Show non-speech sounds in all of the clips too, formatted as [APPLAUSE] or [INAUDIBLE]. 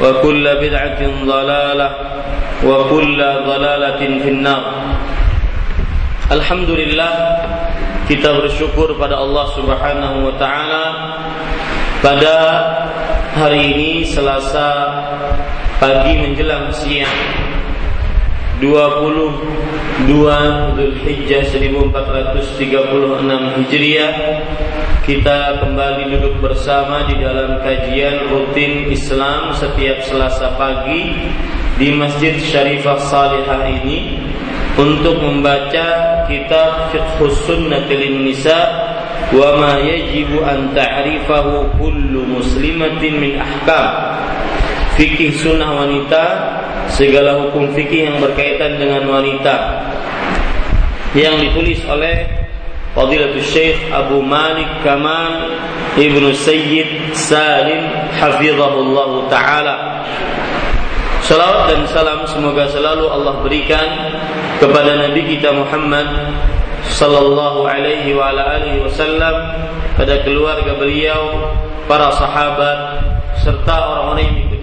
وكل بدعه ضلاله وكل ضلالة في النار Alhamdulillah kita bersyukur pada Allah Subhanahu wa taala pada hari ini Selasa pagi menjelang siang 22 Zulhijjah 1436 Hijriah. Kita kembali duduk bersama di dalam kajian rutin Islam setiap Selasa pagi di Masjid Syarifah Salihah ini untuk membaca kitab Fiqh Sunnatil Nisa wa ma yajibu an ta'rifahu kullu muslimatin min ahkam. Fikih sunnah wanita segala hukum fikih yang berkaitan dengan wanita. Yang ditulis oleh Fadilatul Syekh Abu Malik Kamal Ibnu Sayyid Salim Hafizahullah Ta'ala. Salawat dan salam semoga selalu Allah berikan kepada Nabi kita Muhammad sallallahu alaihi wa ala alihi wasallam pada keluarga beliau, para sahabat serta orang-orang yang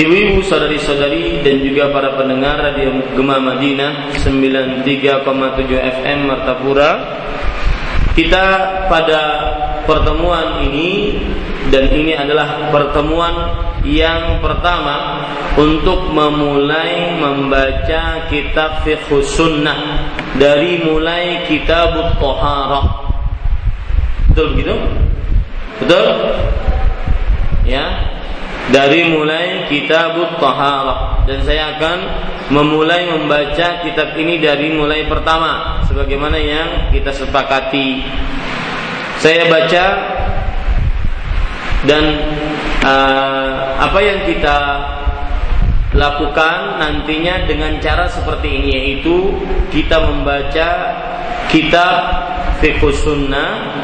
Ibu-ibu, saudari-saudari, dan juga para pendengar Radio Gema Madinah 93,7 FM Martapura. Kita pada pertemuan ini dan ini adalah pertemuan yang pertama untuk memulai membaca kitab fiqh sunnah dari mulai kitab toharah betul begitu? Betul? Ya dari mulai kitab toharah dan saya akan memulai membaca kitab ini dari mulai pertama sebagaimana yang kita sepakati. Saya baca dan uh, apa yang kita lakukan nantinya dengan cara seperti ini yaitu kita membaca kitab fiqh sunnah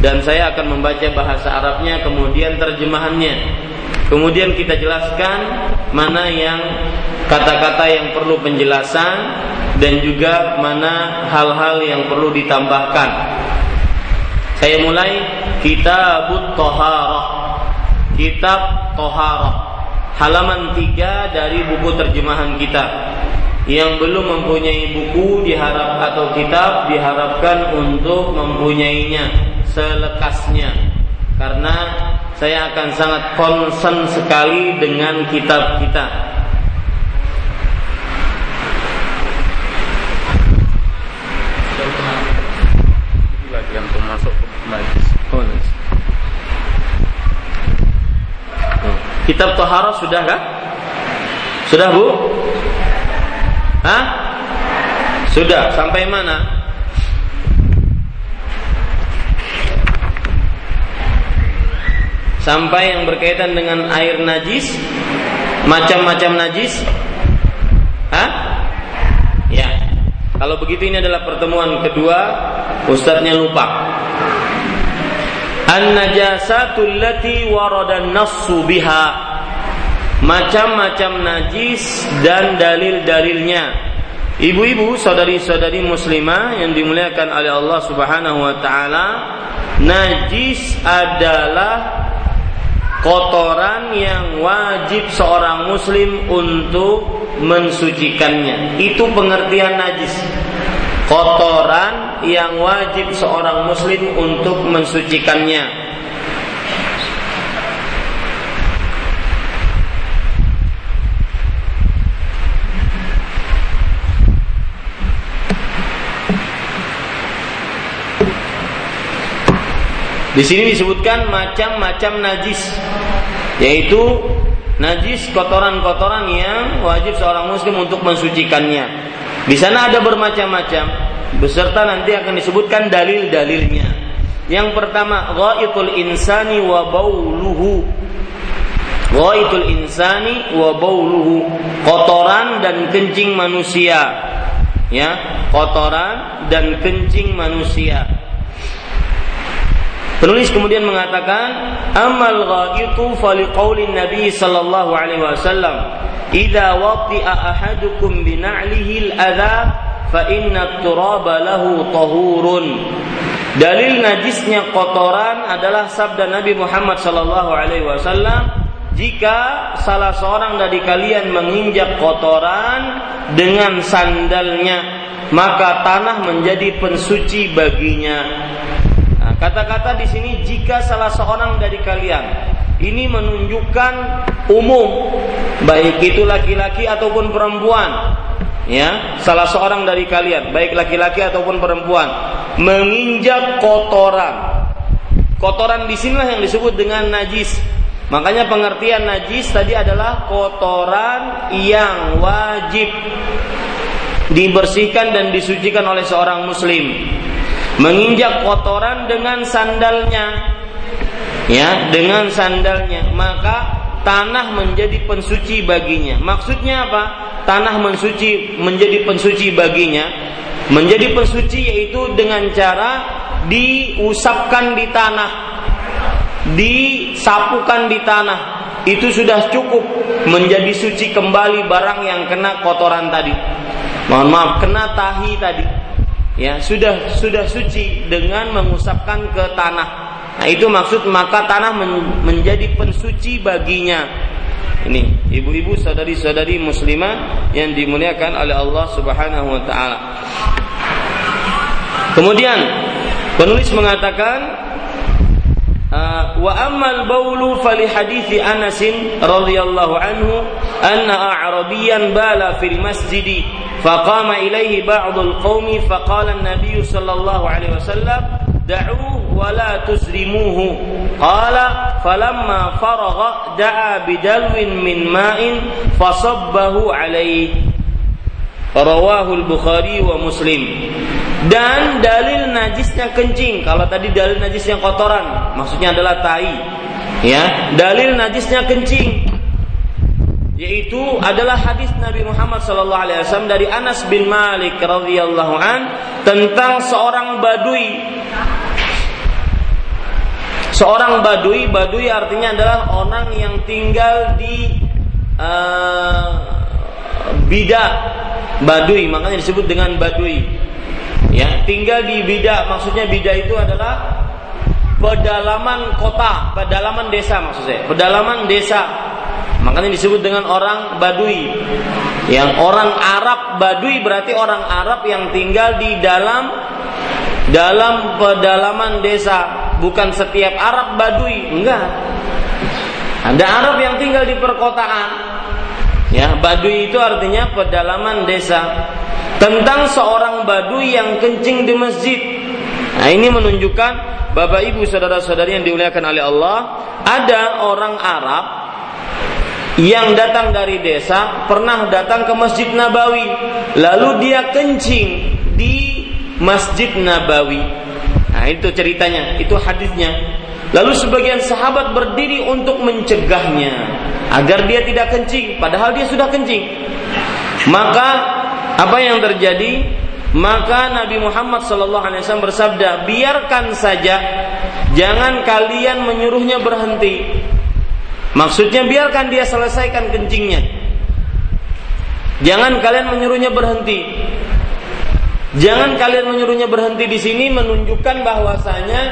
dan saya akan membaca bahasa Arabnya kemudian terjemahannya kemudian kita jelaskan mana yang kata-kata yang perlu penjelasan dan juga mana hal-hal yang perlu ditambahkan. Saya mulai kitab Toharah. Kitab Toharah. Halaman 3 dari buku terjemahan kita. Yang belum mempunyai buku diharap atau kitab diharapkan untuk mempunyainya selekasnya. Karena saya akan sangat concern sekali dengan kitab kita. Kitab Toharoh sudah kan? Sudah bu? Hah? Sudah, sampai mana? Sampai yang berkaitan dengan air najis, macam-macam najis. Hah? Ya. Kalau begitu ini adalah pertemuan kedua, ustadznya lupa. An-najasatul lati warada nassu biha macam-macam najis dan dalil-dalilnya. Ibu-ibu, saudari-saudari muslimah yang dimuliakan oleh Allah Subhanahu wa taala, najis adalah kotoran yang wajib seorang muslim untuk mensucikannya. Itu pengertian najis. Kotoran yang wajib seorang muslim untuk mensucikannya. Di sini disebutkan macam-macam najis, yaitu najis kotoran-kotoran yang wajib seorang muslim untuk mensucikannya. Di sana ada bermacam-macam, beserta nanti akan disebutkan dalil-dalilnya. Yang pertama, ghaitul insani wa bauluhu. Ghaitul insani wa bauluhu. Kotoran dan kencing manusia. Ya, kotoran dan kencing manusia. Penulis kemudian mengatakan, "Amal ghaitu fali qaulin Nabi sallallahu alaihi wasallam, "Idza wati'a ahadukum bi na'lihi al-adha fa inna turaba lahu tahurun." Dalil najisnya kotoran adalah sabda Nabi Muhammad sallallahu alaihi wasallam, jika salah seorang dari kalian menginjak kotoran dengan sandalnya, maka tanah menjadi pensuci baginya. Kata-kata di sini jika salah seorang dari kalian ini menunjukkan umum baik itu laki-laki ataupun perempuan ya salah seorang dari kalian baik laki-laki ataupun perempuan menginjak kotoran. Kotoran di sinilah yang disebut dengan najis. Makanya pengertian najis tadi adalah kotoran yang wajib dibersihkan dan disucikan oleh seorang muslim menginjak kotoran dengan sandalnya. Ya dengan sandalnya. Maka tanah menjadi pensuci baginya. Maksudnya apa? Tanah mensuci menjadi pensuci baginya. Menjadi pensuci yaitu dengan cara diusapkan di tanah. Disapukan di tanah. Itu sudah cukup menjadi suci kembali barang yang kena kotoran tadi. Mohon maaf kena tahi tadi ya sudah sudah suci dengan mengusapkan ke tanah. Nah, itu maksud maka tanah men, menjadi pensuci baginya. Ini ibu-ibu saudari-saudari muslimah yang dimuliakan oleh Allah Subhanahu wa taala. Kemudian penulis mengatakan Ah, wa ammal baulu fali hadithi Anas radhiyallahu anhu anna a'rabiyan bala fil masjid faqama ilayhi ba'dul qaumi faqala an-nabiy sallallahu alaihi wasallam da'uhu wa la tuzrimuhu qala falamma faragha da'a bidalwin min ma'in fasabbahu alaihi rawahu al-bukhari wa muslim dan dalil najisnya kencing. Kalau tadi dalil najisnya kotoran, maksudnya adalah tai. Ya, dalil najisnya kencing yaitu adalah hadis Nabi Muhammad sallallahu alaihi wasallam dari Anas bin Malik radhiyallahu an tentang seorang badui. Seorang badui, badui artinya adalah orang yang tinggal di uh, bidah badui, makanya disebut dengan badui. Ya tinggal di bidah maksudnya bidah itu adalah pedalaman kota pedalaman desa maksud saya pedalaman desa makanya disebut dengan orang Badui. Yang orang Arab Badui berarti orang Arab yang tinggal di dalam dalam pedalaman desa, bukan setiap Arab Badui, enggak. Ada Arab yang tinggal di perkotaan. Ya, Badui itu artinya pedalaman desa. Tentang seorang Badui yang kencing di masjid. Nah, ini menunjukkan Bapak Ibu saudara-saudari yang dimuliakan oleh Allah, ada orang Arab yang datang dari desa pernah datang ke Masjid Nabawi, lalu dia kencing di Masjid Nabawi. Nah, itu ceritanya, itu hadisnya. Lalu sebagian sahabat berdiri untuk mencegahnya agar dia tidak kencing, padahal dia sudah kencing. Maka apa yang terjadi? Maka Nabi Muhammad SAW bersabda, biarkan saja, jangan kalian menyuruhnya berhenti. Maksudnya biarkan dia selesaikan kencingnya. Jangan kalian menyuruhnya berhenti. Jangan kalian menyuruhnya berhenti di sini menunjukkan bahwasanya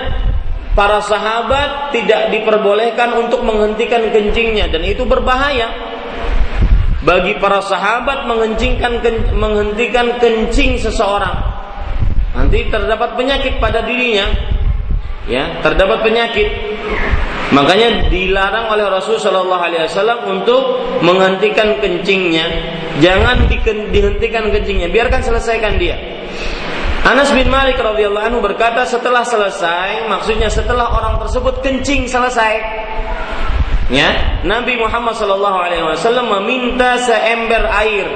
para sahabat tidak diperbolehkan untuk menghentikan kencingnya. Dan itu berbahaya. Bagi para sahabat mengencingkan menghentikan kencing seseorang. Nanti terdapat penyakit pada dirinya. Ya terdapat penyakit makanya dilarang oleh Rasul Shallallahu Alaihi Wasallam untuk menghentikan kencingnya. Jangan dihentikan kencingnya. Biarkan selesaikan dia. Anas bin Malik radhiyallahu anhu berkata setelah selesai, maksudnya setelah orang tersebut kencing selesai, ya Nabi Muhammad Shallallahu Alaihi Wasallam meminta seember air,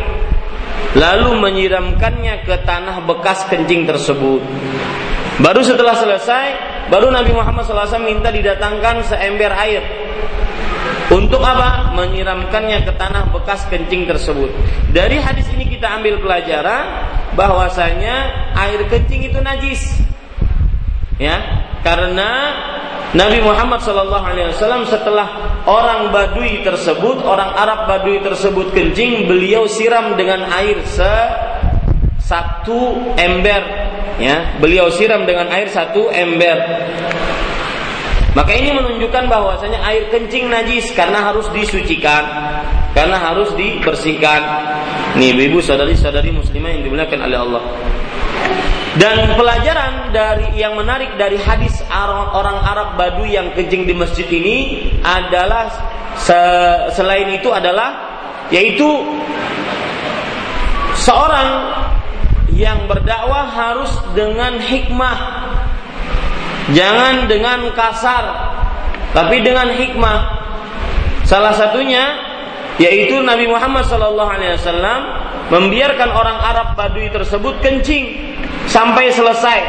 lalu menyiramkannya ke tanah bekas kencing tersebut. Baru setelah selesai, baru Nabi Muhammad SAW minta didatangkan seember air. Untuk apa? Menyiramkannya ke tanah bekas kencing tersebut. Dari hadis ini kita ambil pelajaran bahwasanya air kencing itu najis. Ya, karena Nabi Muhammad SAW setelah orang Badui tersebut, orang Arab Badui tersebut kencing, beliau siram dengan air se satu ember, ya, beliau siram dengan air satu ember. Maka ini menunjukkan bahwasanya air kencing najis karena harus disucikan, karena harus dibersihkan. Nih, ibu saudari-saudari muslimah yang dimuliakan oleh Allah. Dan pelajaran dari yang menarik dari hadis orang Arab Badu yang kencing di masjid ini adalah selain itu adalah yaitu seorang yang berdakwah harus dengan hikmah Jangan dengan kasar, tapi dengan hikmah. Salah satunya yaitu Nabi Muhammad SAW membiarkan orang Arab Badui tersebut kencing sampai selesai.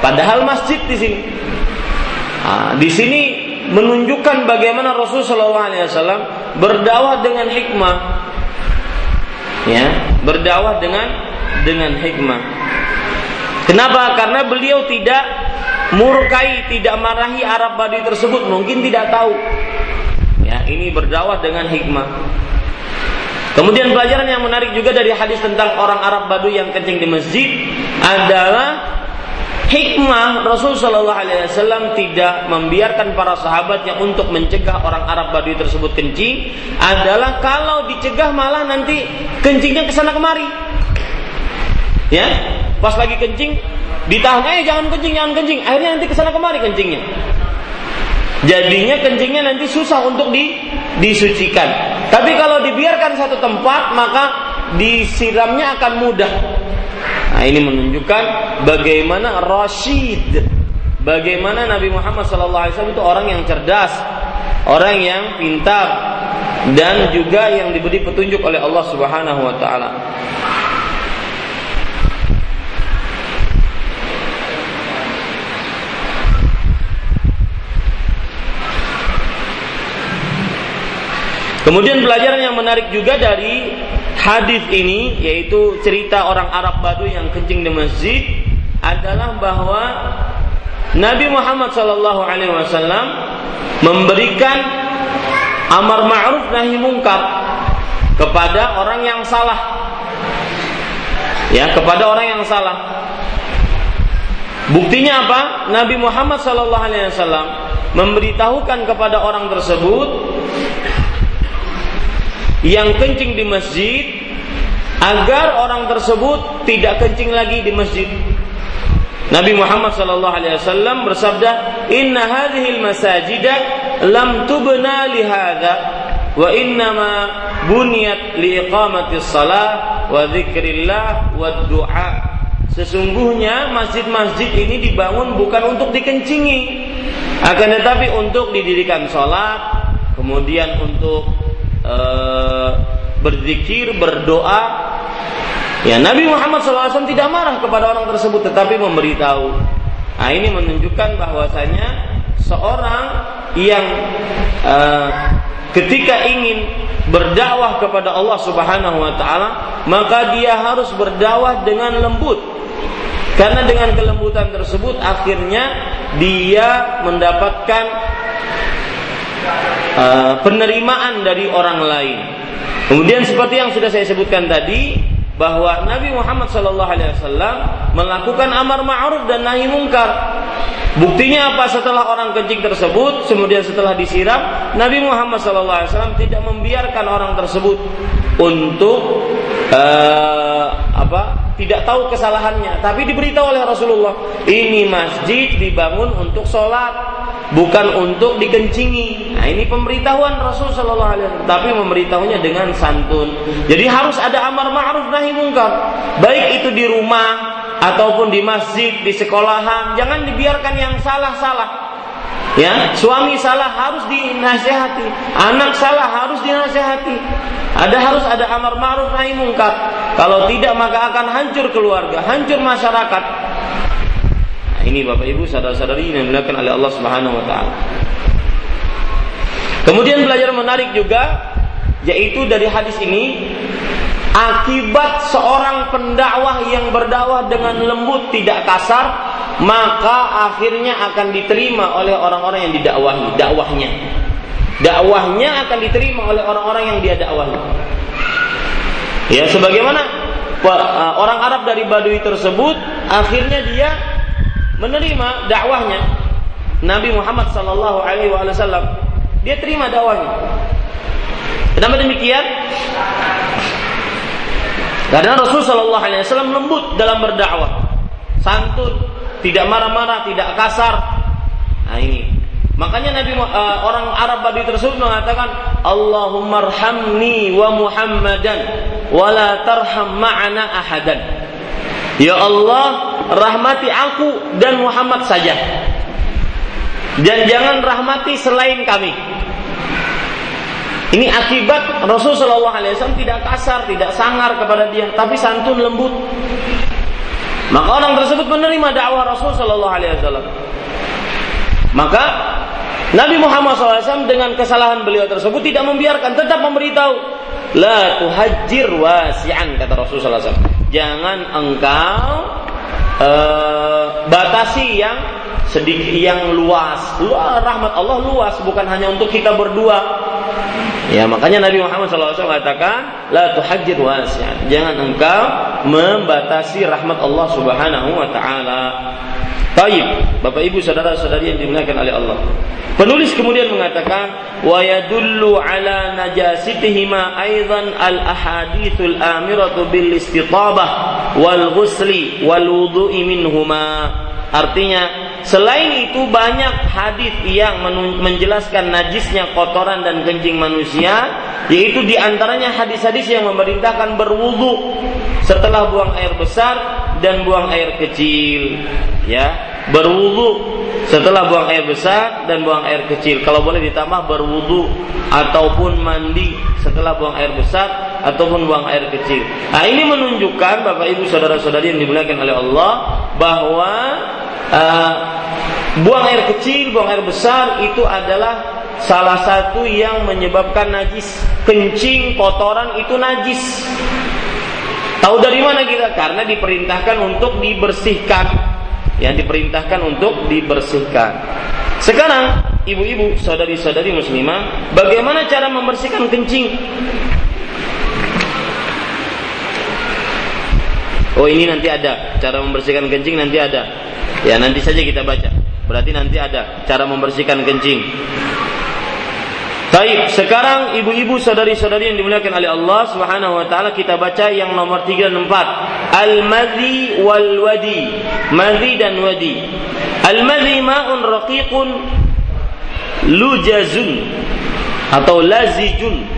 Padahal masjid di sini. Nah, di sini menunjukkan bagaimana Rasulullah SAW berdakwah dengan hikmah. Ya, berdakwah dengan dengan hikmah. Kenapa? Karena beliau tidak murkai tidak marahi Arab Badui tersebut mungkin tidak tahu. Ya, ini berdakwah dengan hikmah. Kemudian pelajaran yang menarik juga dari hadis tentang orang Arab Badui yang kencing di masjid adalah hikmah Rasul Shallallahu Alaihi Wasallam tidak membiarkan para sahabatnya untuk mencegah orang Arab Badui tersebut kencing adalah kalau dicegah malah nanti kencingnya ke sana kemari. Ya, pas lagi kencing Ditahan, eh jangan kencing, jangan kencing. Akhirnya nanti ke sana kemari kencingnya. Jadinya kencingnya nanti susah untuk di, disucikan. Tapi kalau dibiarkan satu tempat, maka disiramnya akan mudah. Nah ini menunjukkan bagaimana Rashid, bagaimana Nabi Muhammad SAW itu orang yang cerdas, orang yang pintar, dan juga yang diberi petunjuk oleh Allah Subhanahu Wa Taala. Kemudian pelajaran yang menarik juga dari hadis ini yaitu cerita orang Arab Badu yang kencing di masjid adalah bahwa Nabi Muhammad Shallallahu Alaihi Wasallam memberikan amar ma'ruf nahi mungkar kepada orang yang salah. Ya kepada orang yang salah. Buktinya apa? Nabi Muhammad Shallallahu Alaihi Wasallam memberitahukan kepada orang tersebut yang kencing di masjid agar orang tersebut tidak kencing lagi di masjid. Nabi Muhammad sallallahu alaihi wasallam bersabda, "Inna hadhihi al-masajida lam tubna li hadha wa innama buniyat li iqamati shalah wa dzikrillah wa du'a." Sesungguhnya masjid-masjid ini dibangun bukan untuk dikencingi, akan tetapi untuk didirikan sholat, kemudian untuk uh, berzikir, berdoa, Ya Nabi Muhammad SAW tidak marah kepada orang tersebut tetapi memberitahu. Nah ini menunjukkan bahwasanya seorang yang uh, ketika ingin berdakwah kepada Allah Subhanahu wa taala, maka dia harus berdakwah dengan lembut. Karena dengan kelembutan tersebut akhirnya dia mendapatkan uh, penerimaan dari orang lain. Kemudian seperti yang sudah saya sebutkan tadi, bahwa Nabi Muhammad Wasallam melakukan amar ma'ruf dan nahi mungkar. Buktinya apa? Setelah orang kencing tersebut, kemudian setelah disiram, Nabi Muhammad Wasallam tidak membiarkan orang tersebut untuk uh, apa? Tidak tahu kesalahannya, tapi diberitahu oleh Rasulullah, ini masjid dibangun untuk sholat, bukan untuk dikencingi. Nah, ini pemberitahuan Rasul Shallallahu Alaihi Wasallam, tapi memberitahunya dengan santun. Jadi harus ada amar ma'ruf nahi mungkar, baik itu di rumah ataupun di masjid, di sekolahan. Jangan dibiarkan yang salah-salah. Ya, suami salah harus dinasehati, anak salah harus dinasehati. Ada harus ada amar ma'ruf nahi mungkar. Kalau tidak maka akan hancur keluarga, hancur masyarakat. Ini Bapak Ibu saudara-saudari yang dimuliakan oleh Allah Subhanahu wa taala. Kemudian pelajaran menarik juga yaitu dari hadis ini akibat seorang pendakwah yang berdakwah dengan lembut tidak kasar maka akhirnya akan diterima oleh orang-orang yang didakwahi dakwahnya. Dakwahnya akan diterima oleh orang-orang yang dia dakwahi. Ya sebagaimana orang Arab dari Badui tersebut akhirnya dia menerima dakwahnya. Nabi Muhammad Sallallahu Alaihi Wasallam dia terima dakwahnya. Kenapa demikian? Karena Rasul Sallallahu Alaihi Wasallam lembut dalam berdakwah. Santun tidak marah-marah tidak kasar nah ini makanya Nabi uh, orang Arab Badui tersebut mengatakan Allahumma arhamni wa Muhammadan wa la tarham ma'ana ahadan Ya Allah, rahmati aku dan Muhammad saja. Dan jangan rahmati selain kami. Ini akibat Rasulullah SAW tidak kasar, tidak sangar kepada dia, tapi santun lembut. Maka orang tersebut menerima dakwah Rasul Shallallahu Alaihi Wasallam. Maka Nabi Muhammad SAW dengan kesalahan beliau tersebut tidak membiarkan, tetap memberitahu, la tuhajir wasi'an kata Rasulullah SAW jangan engkau uh, batasi yang sedikit yang luas. Luas rahmat Allah luas bukan hanya untuk kita berdua. Ya makanya Nabi Muhammad SAW katakan la tuhajjir wasi'an. Jangan engkau membatasi rahmat Allah Subhanahu wa taala. Baik, Bapak Ibu saudara-saudari yang dimuliakan oleh Allah. Penulis kemudian mengatakan wa yadullu ala najasitihima aidan al ahadithul amiratu bil istitabah wal ghusli wal wudu'i minhuma. Artinya Selain itu banyak hadis yang menjelaskan najisnya kotoran dan kencing manusia, yaitu di antaranya hadis-hadis yang memerintahkan berwudu setelah buang air besar dan buang air kecil. Ya, berwudu setelah buang air besar dan buang air kecil. Kalau boleh ditambah berwudu ataupun mandi setelah buang air besar ataupun buang air kecil. Nah, ini menunjukkan Bapak Ibu saudara-saudari yang dimuliakan oleh Allah bahwa uh, buang air kecil, buang air besar itu adalah salah satu yang menyebabkan najis. Kencing, kotoran itu najis. Tahu dari mana kita? Karena diperintahkan untuk dibersihkan. Yang diperintahkan untuk dibersihkan. Sekarang, ibu-ibu, saudari-saudari muslimah, bagaimana cara membersihkan kencing? Oh ini nanti ada cara membersihkan kencing nanti ada. Ya nanti saja kita baca. Berarti nanti ada cara membersihkan kencing. Baik, sekarang ibu-ibu saudari-saudari yang dimuliakan oleh Allah Subhanahu wa taala kita baca yang nomor 3 dan 4. Al-madhi wal wadi. Madhi dan wadi. Al-madhi ma'un raqiqun lujazun atau lazijun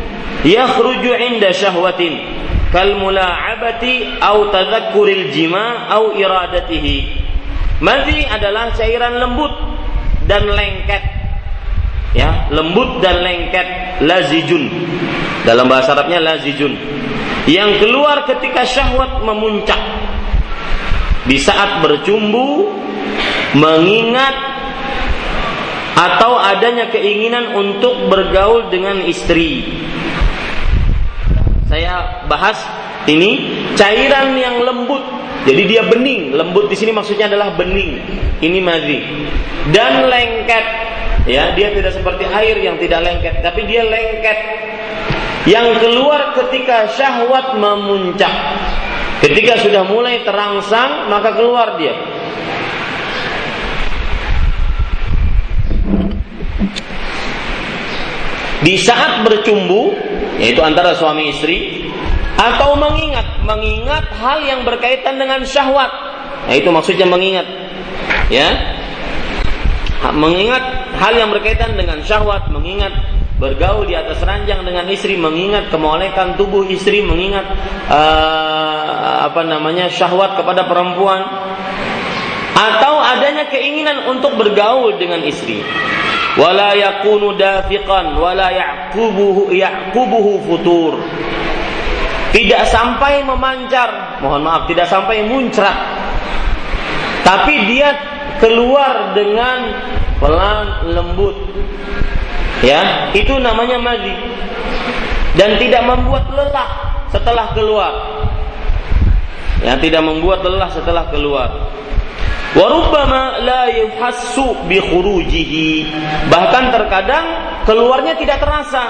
yakhruju 'inda syahwatin kal mula'abati au tadhakkuril jima au iradatihi. Madhi adalah cairan lembut dan lengket ya lembut dan lengket lazijun. Dalam bahasa Arabnya lazijun. Yang keluar ketika syahwat memuncak. Di saat bercumbu mengingat atau adanya keinginan untuk bergaul dengan istri. Saya bahas ini cairan yang lembut. Jadi dia bening. Lembut di sini maksudnya adalah bening. Ini madhi dan lengket Ya, dia tidak seperti air yang tidak lengket, tapi dia lengket. Yang keluar ketika syahwat memuncak. Ketika sudah mulai terangsang, maka keluar dia. Di saat bercumbu, yaitu antara suami istri, atau mengingat, mengingat hal yang berkaitan dengan syahwat. Nah, itu maksudnya mengingat. Ya, mengingat hal yang berkaitan dengan syahwat, mengingat bergaul di atas ranjang dengan istri, mengingat kemolekan tubuh istri, mengingat uh, apa namanya syahwat kepada perempuan, atau adanya keinginan untuk bergaul dengan istri. Wala yakunu dafiqan wala yaqubuhu yaqubuhu futur. Tidak sampai memancar, mohon maaf, tidak sampai muncrat. Tapi dia keluar dengan pelan lembut. Ya, itu namanya madi. Dan tidak membuat lelah setelah keluar. Ya, tidak membuat lelah setelah keluar. Warubbama la yuhassu bi khurujihi. Bahkan terkadang keluarnya tidak terasa.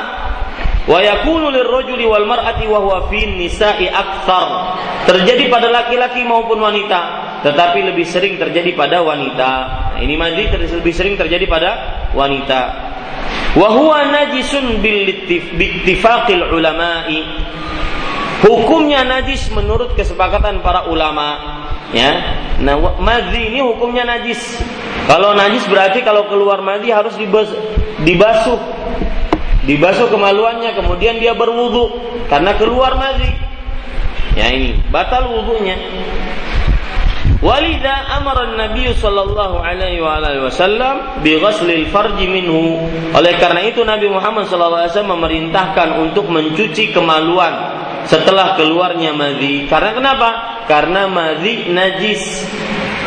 Wa yakunu lirrajuli wal mar'ati wa huwa fi nisa'i akthar. Terjadi pada laki-laki maupun wanita tetapi lebih sering terjadi pada wanita. Nah, ini mandi lebih sering terjadi pada wanita. Wa najisun bil ulama'i. Hukumnya najis menurut kesepakatan para ulama. Ya, nah madhi ini hukumnya najis. Kalau najis berarti kalau keluar madhi harus dibas, dibasuh, dibasuh kemaluannya, kemudian dia berwudu karena keluar madhi. Ya ini batal wudhunya. Walida amara Nabi sallallahu alaihi wa alihi wasallam bi ghaslil farji minhu. Oleh karena itu Nabi Muhammad sallallahu alaihi wasallam memerintahkan untuk mencuci kemaluan setelah keluarnya madhi. Karena kenapa? Karena madhi najis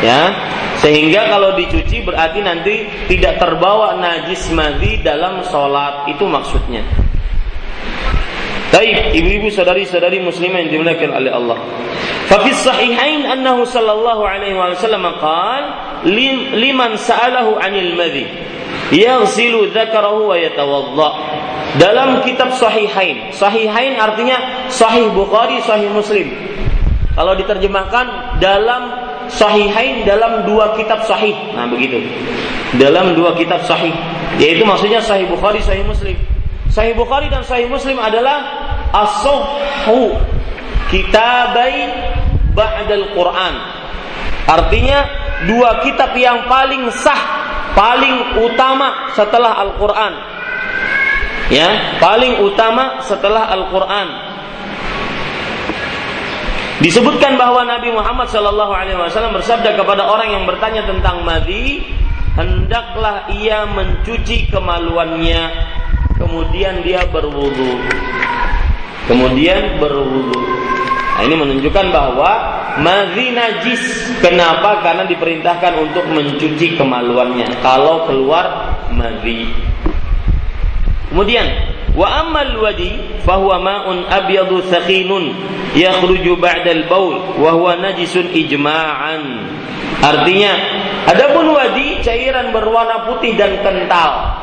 ya sehingga kalau dicuci berarti nanti tidak terbawa najis madi dalam sholat itu maksudnya Baik, ibu-ibu saudari-saudari muslimah yang dimuliakan oleh Allah. Fa fi sahihain annahu sallallahu alaihi wasallam qala liman sa'alahu 'anil madhi yaghsilu dzakarahu wa yatawadda. Dalam kitab Sahihain, Sahihain artinya Sahih Bukhari, Sahih Muslim. Kalau diterjemahkan dalam Sahihain dalam dua kitab Sahih. Nah, begitu. Dalam dua kitab Sahih. Yaitu maksudnya Sahih Bukhari, Sahih Muslim. Sahih Bukhari dan Sahih Muslim adalah as-sahhu kitabai ba'dal Quran. Artinya dua kitab yang paling sah, paling utama setelah Al-Qur'an. Ya, paling utama setelah Al-Qur'an. Disebutkan bahwa Nabi Muhammad Shallallahu Alaihi Wasallam bersabda kepada orang yang bertanya tentang madi, hendaklah ia mencuci kemaluannya, kemudian dia berwudu, kemudian berwudu. Nah, ini menunjukkan bahwa madhi najis. Kenapa? Karena diperintahkan untuk mencuci kemaluannya kalau keluar madhi. Kemudian wa ammal wadi fahuwa ma'un abyadu thaqinun yakhruju ba'dal baul wa huwa najisun ijma'an. Artinya, adapun wadi cairan berwarna putih dan kental.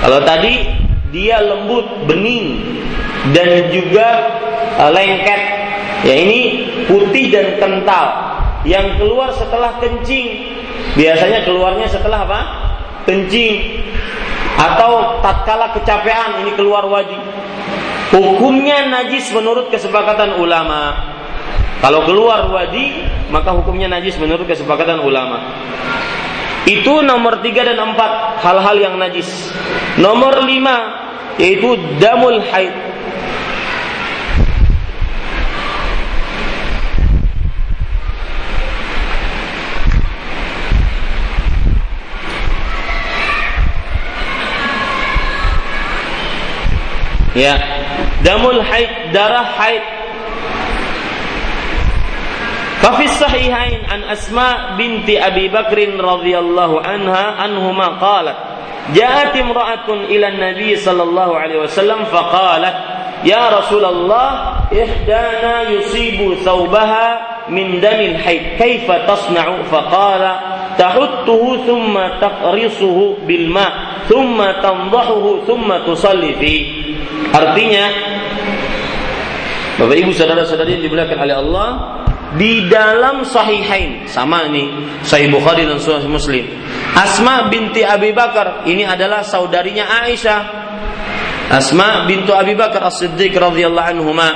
Kalau tadi dia lembut, bening dan juga uh, lengket Ya ini putih dan kental yang keluar setelah kencing. Biasanya keluarnya setelah apa? Kencing. Atau tatkala kecapean ini keluar wadi. Hukumnya najis menurut kesepakatan ulama. Kalau keluar wadi, maka hukumnya najis menurut kesepakatan ulama. Itu nomor tiga dan empat hal-hal yang najis. Nomor lima yaitu damul haid ya. Damul haid darah haid. ففي الصحيحين عن أسماء بنت أبي بكر رضي الله عنها أنهما قالت جاءت امرأة إلى النبي صلى الله عليه وسلم فقالت يا رسول الله إحدانا يصيب ثوبها من دم الحيض كيف تصنع فقال tahuttuhu summa taqrisuhu bilma summa tandahuhu summa tusalli artinya Bapak Ibu saudara-saudari yang dimuliakan oleh Allah di dalam sahihain sama ini sahih Bukhari dan sahih Muslim. Asma binti Abi Bakar ini adalah saudarinya Aisyah. Asma bintu Abi Bakar As-Siddiq radhiyallahu anhuma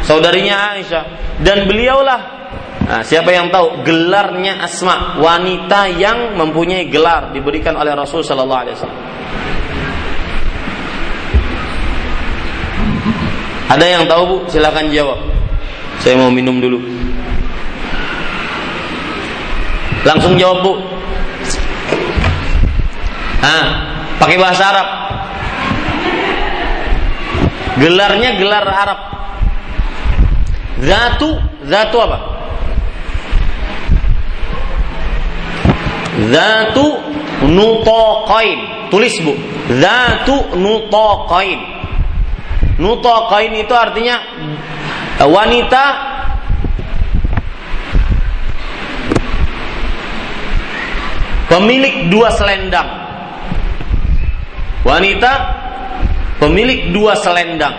saudarinya Aisyah. Dan beliaulah nah, siapa yang tahu gelarnya Asma wanita yang mempunyai gelar diberikan oleh Rasul sallallahu alaihi wasallam Ada yang tahu Bu? Silahkan jawab. Saya mau minum dulu. Langsung jawab Bu. Ah, pakai bahasa Arab. Gelarnya gelar Arab. Zatu, zatu apa? Zatu nutoqain. Tulis Bu. Zatu nutoqain kain itu artinya wanita pemilik dua selendang. Wanita pemilik dua selendang.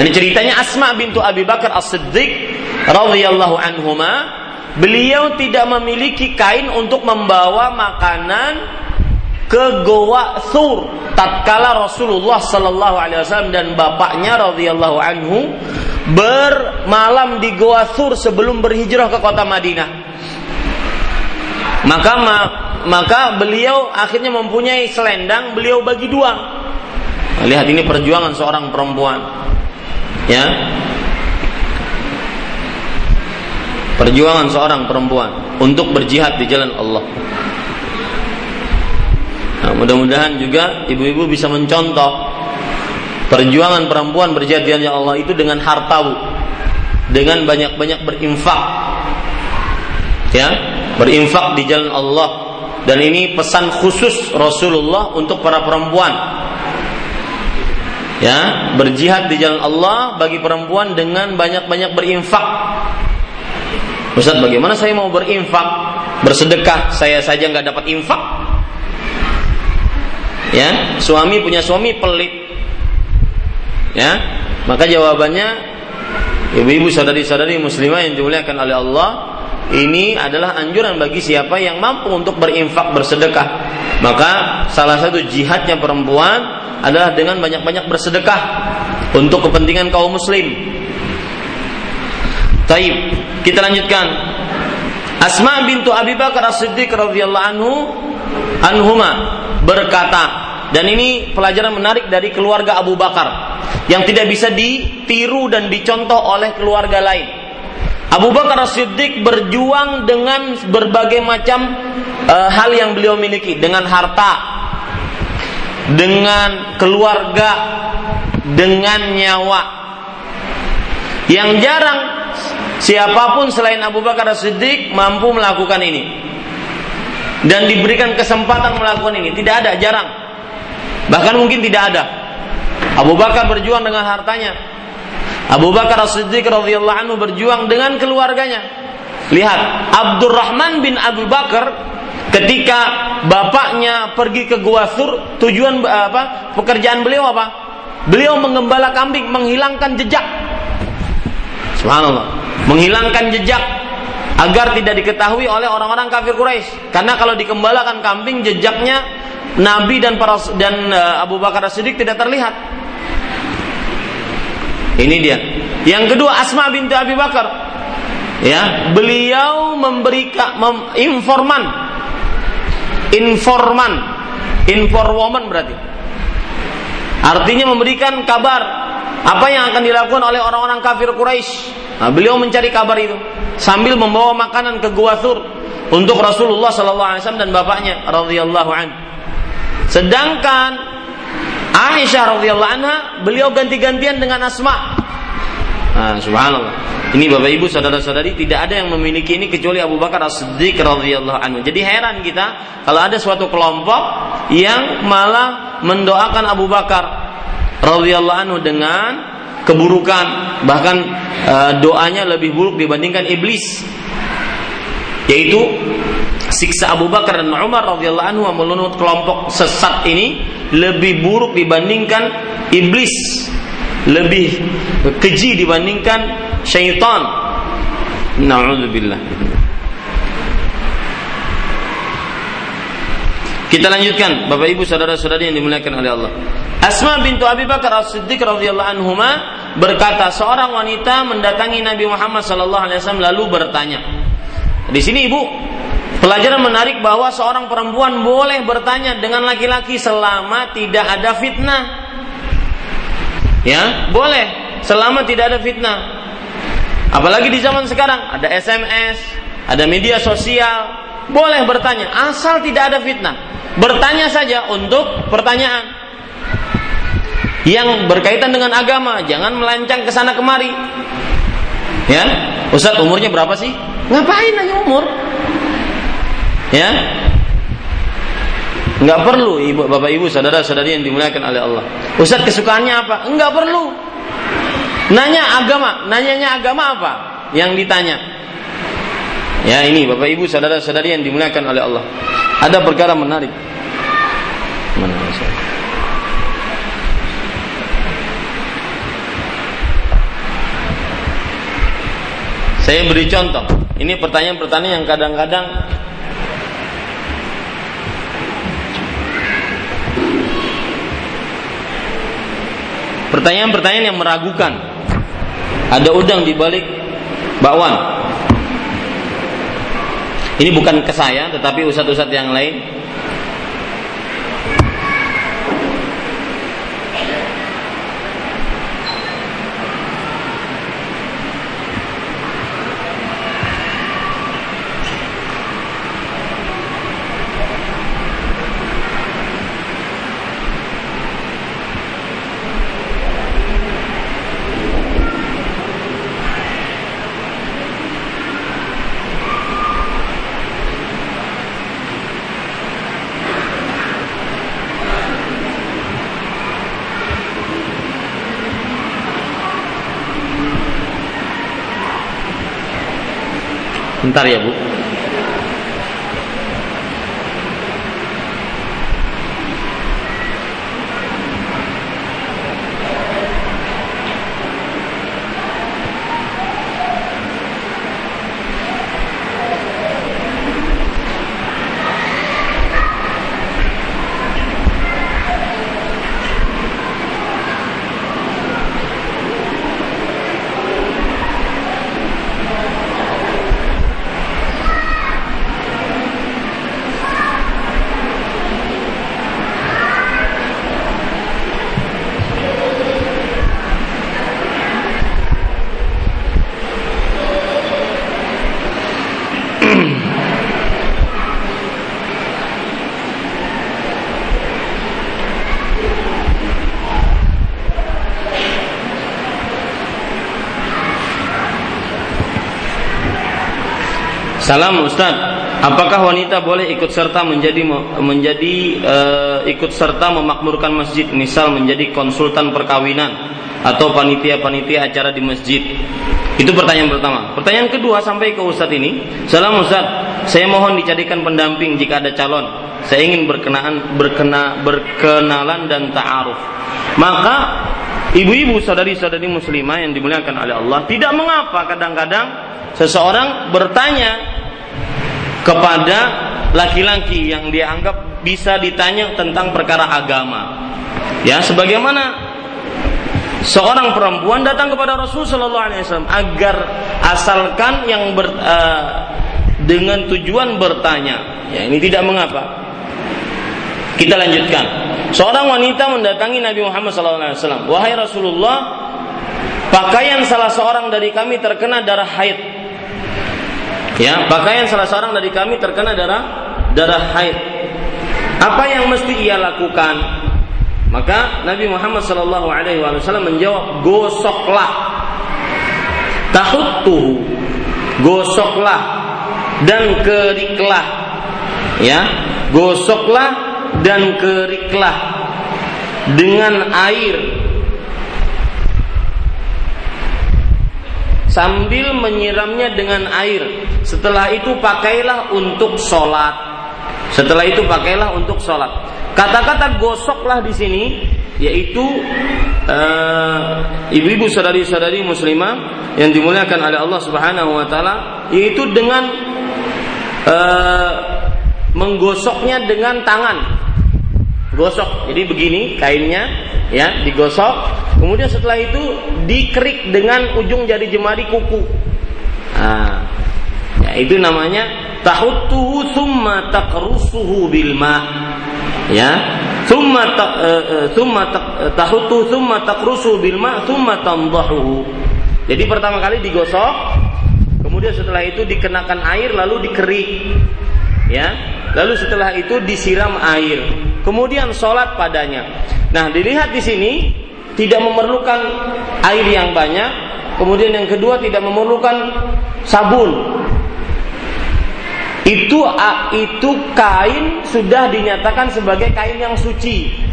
Ini ceritanya Asma bintu Abi Bakar As-Siddiq radhiyallahu anhuma, beliau tidak memiliki kain untuk membawa makanan ke Goa Sur tatkala Rasulullah Sallallahu Alaihi Wasallam dan bapaknya radhiyallahu anhu bermalam di Goa Sur sebelum berhijrah ke kota Madinah. Maka ma, maka beliau akhirnya mempunyai selendang, beliau bagi dua. Lihat ini perjuangan seorang perempuan. Ya. Perjuangan seorang perempuan untuk berjihad di jalan Allah. Nah, mudah-mudahan juga ibu-ibu bisa mencontoh perjuangan perempuan berjadian Allah itu dengan harta dengan banyak-banyak berinfak, ya, berinfak di jalan Allah. Dan ini pesan khusus Rasulullah untuk para perempuan. Ya, berjihad di jalan Allah bagi perempuan dengan banyak-banyak berinfak. Ustaz, bagaimana saya mau berinfak, bersedekah, saya saja nggak dapat infak? ya suami punya suami pelit. Ya maka jawabannya ibu-ibu saudari-saudari muslimah yang dimuliakan oleh Allah ini adalah anjuran bagi siapa yang mampu untuk berinfak bersedekah. Maka salah satu jihadnya perempuan adalah dengan banyak-banyak bersedekah untuk kepentingan kaum muslim. Taib kita lanjutkan Asma bintu Abi Bakar As-Siddiq radhiyallahu anhu anhuma berkata dan ini pelajaran menarik dari keluarga Abu Bakar yang tidak bisa ditiru dan dicontoh oleh keluarga lain. Abu Bakar Siddiq berjuang dengan berbagai macam uh, hal yang beliau miliki, dengan harta, dengan keluarga, dengan nyawa. Yang jarang siapa pun selain Abu Bakar Siddiq mampu melakukan ini dan diberikan kesempatan melakukan ini. Tidak ada, jarang. Bahkan mungkin tidak ada. Abu Bakar berjuang dengan hartanya. Abu Bakar As-Siddiq radhiyallahu anhu berjuang dengan keluarganya. Lihat, Abdurrahman bin Abu Bakar ketika bapaknya pergi ke Gua Sur, tujuan apa? Pekerjaan beliau apa? Beliau mengembala kambing, menghilangkan jejak. Subhanallah. Menghilangkan jejak agar tidak diketahui oleh orang-orang kafir Quraisy. Karena kalau dikembalakan kambing jejaknya Nabi dan para dan uh, Abu Bakar Siddiq tidak terlihat. Ini dia. Yang kedua Asma binti Abi Bakar. Ya, beliau memberikan mem, informan. Informan. Inforwoman berarti. Artinya memberikan kabar apa yang akan dilakukan oleh orang-orang kafir Quraisy. Nah, beliau mencari kabar itu sambil membawa makanan ke Gua Thur untuk Rasulullah sallallahu alaihi wasallam dan bapaknya radhiyallahu an. Sedangkan Aisyah radhiyallahu anha beliau ganti-gantian dengan Asma. Nah, subhanallah. Ini Bapak Ibu saudara-saudari tidak ada yang memiliki ini kecuali Abu Bakar As-Siddiq radhiyallahu anhu. Jadi heran kita kalau ada suatu kelompok yang malah mendoakan Abu Bakar radhiyallahu anhu dengan keburukan, bahkan e, doanya lebih buruk dibandingkan iblis. Yaitu siksa Abu Bakar dan Umar radhiyallahu anhu menurut kelompok sesat ini lebih buruk dibandingkan iblis. Lebih keji dibandingkan syaitan. Na'udzubillah. Kita lanjutkan Bapak Ibu saudara-saudari yang dimuliakan oleh Allah. Asma bintu Abi Bakar As-Siddiq radhiyallahu anhuma berkata seorang wanita mendatangi Nabi Muhammad sallallahu alaihi wasallam lalu bertanya, di sini ibu pelajaran menarik bahwa seorang perempuan boleh bertanya dengan laki-laki selama tidak ada fitnah. Ya, boleh selama tidak ada fitnah. Apalagi di zaman sekarang ada SMS, ada media sosial, boleh bertanya asal tidak ada fitnah. Bertanya saja untuk pertanyaan yang berkaitan dengan agama, jangan melancang ke sana kemari. Ya, Ustaz umurnya berapa sih? Ngapain nanya umur? Ya, Enggak perlu ibu bapak ibu saudara saudari yang dimuliakan oleh Allah. Ustaz kesukaannya apa? Enggak perlu. Nanya agama, nanyanya agama apa? Yang ditanya. Ya ini bapak ibu saudara saudari yang dimuliakan oleh Allah. Ada perkara menarik. Mana Saya beri contoh. Ini pertanyaan-pertanyaan yang kadang-kadang Pertanyaan-pertanyaan yang meragukan. Ada udang di balik bakwan. Ini bukan ke saya, tetapi ustadz-ustadz yang lain Bentar ya Bu. Salam Ustaz, apakah wanita boleh ikut serta menjadi menjadi uh, ikut serta memakmurkan masjid, misal menjadi konsultan perkawinan atau panitia-panitia acara di masjid? Itu pertanyaan pertama. Pertanyaan kedua sampai ke Ustadz ini, Salam Ustadz, saya mohon dijadikan pendamping jika ada calon. Saya ingin berkenaan berkena berkenalan dan ta'aruf. Maka ibu-ibu saudari-saudari muslimah yang dimuliakan oleh Allah, tidak mengapa kadang-kadang seseorang bertanya kepada laki-laki yang dia anggap bisa ditanya tentang perkara agama. Ya, sebagaimana seorang perempuan datang kepada Rasul Shallallahu Alaihi Wasallam agar asalkan yang ber, uh, dengan tujuan bertanya. Ya, ini tidak mengapa. Kita lanjutkan. Seorang wanita mendatangi Nabi Muhammad SAW. Wahai Rasulullah, pakaian salah seorang dari kami terkena darah haid. Ya, pakaian salah seorang dari kami terkena darah darah haid. Apa yang mesti ia lakukan? Maka Nabi Muhammad Shallallahu Alaihi Wasallam menjawab, gosoklah, tahuttuhu, gosoklah dan keriklah, ya, gosoklah dan keriklah dengan air sambil menyiramnya dengan air. Setelah itu pakailah untuk sholat. Setelah itu pakailah untuk sholat. Kata-kata gosoklah di sini yaitu uh, ibu-ibu saudari-saudari muslimah yang dimuliakan oleh Allah Subhanahu wa taala yaitu dengan uh, menggosoknya dengan tangan gosok. Jadi begini kainnya ya, digosok. Kemudian setelah itu dikerik dengan ujung jari jemari kuku. Nah, ya itu namanya tahuttuhu thumma taqrusuhu bil ma. Ya. Thumma ta, uh, thumma tahutu thumma taqrusuhu bil ma thumma tandahuhu. Jadi pertama kali digosok, kemudian setelah itu dikenakan air lalu dikerik. Ya. Lalu setelah itu disiram air kemudian sholat padanya. Nah, dilihat di sini tidak memerlukan air yang banyak, kemudian yang kedua tidak memerlukan sabun. Itu itu kain sudah dinyatakan sebagai kain yang suci.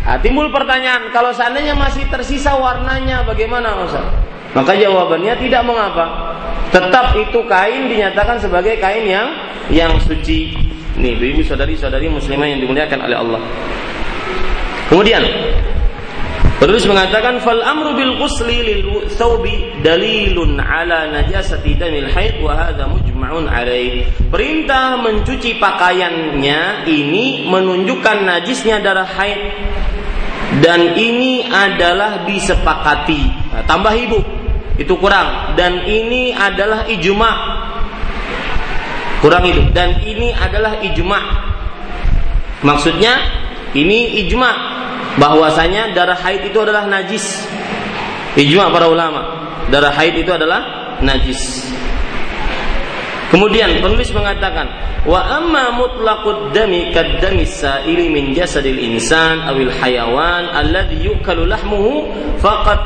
Nah, timbul pertanyaan, kalau seandainya masih tersisa warnanya bagaimana Ustaz? Maka jawabannya tidak mengapa. Tetap itu kain dinyatakan sebagai kain yang yang suci. Nih, ibu saudari-saudari muslimah yang dimuliakan oleh Allah. Kemudian Penulis mengatakan fal amru bil ghusli lil thawbi dalilun ala najasati damil haid wa hadha mujma'un alaih. Perintah mencuci pakaiannya ini menunjukkan najisnya darah haid dan ini adalah disepakati. Nah, tambah ibu itu kurang dan ini adalah ijma Kurang itu. Dan ini adalah ijma. Maksudnya ini ijma bahwasanya darah haid itu adalah najis. Ijma para ulama. Darah haid itu adalah najis. Kemudian penulis mengatakan, wa amma mutlaqud dami kaddami sa'ili min jasadil insan awil hayawan alladhi yukalu lahmuhu faqad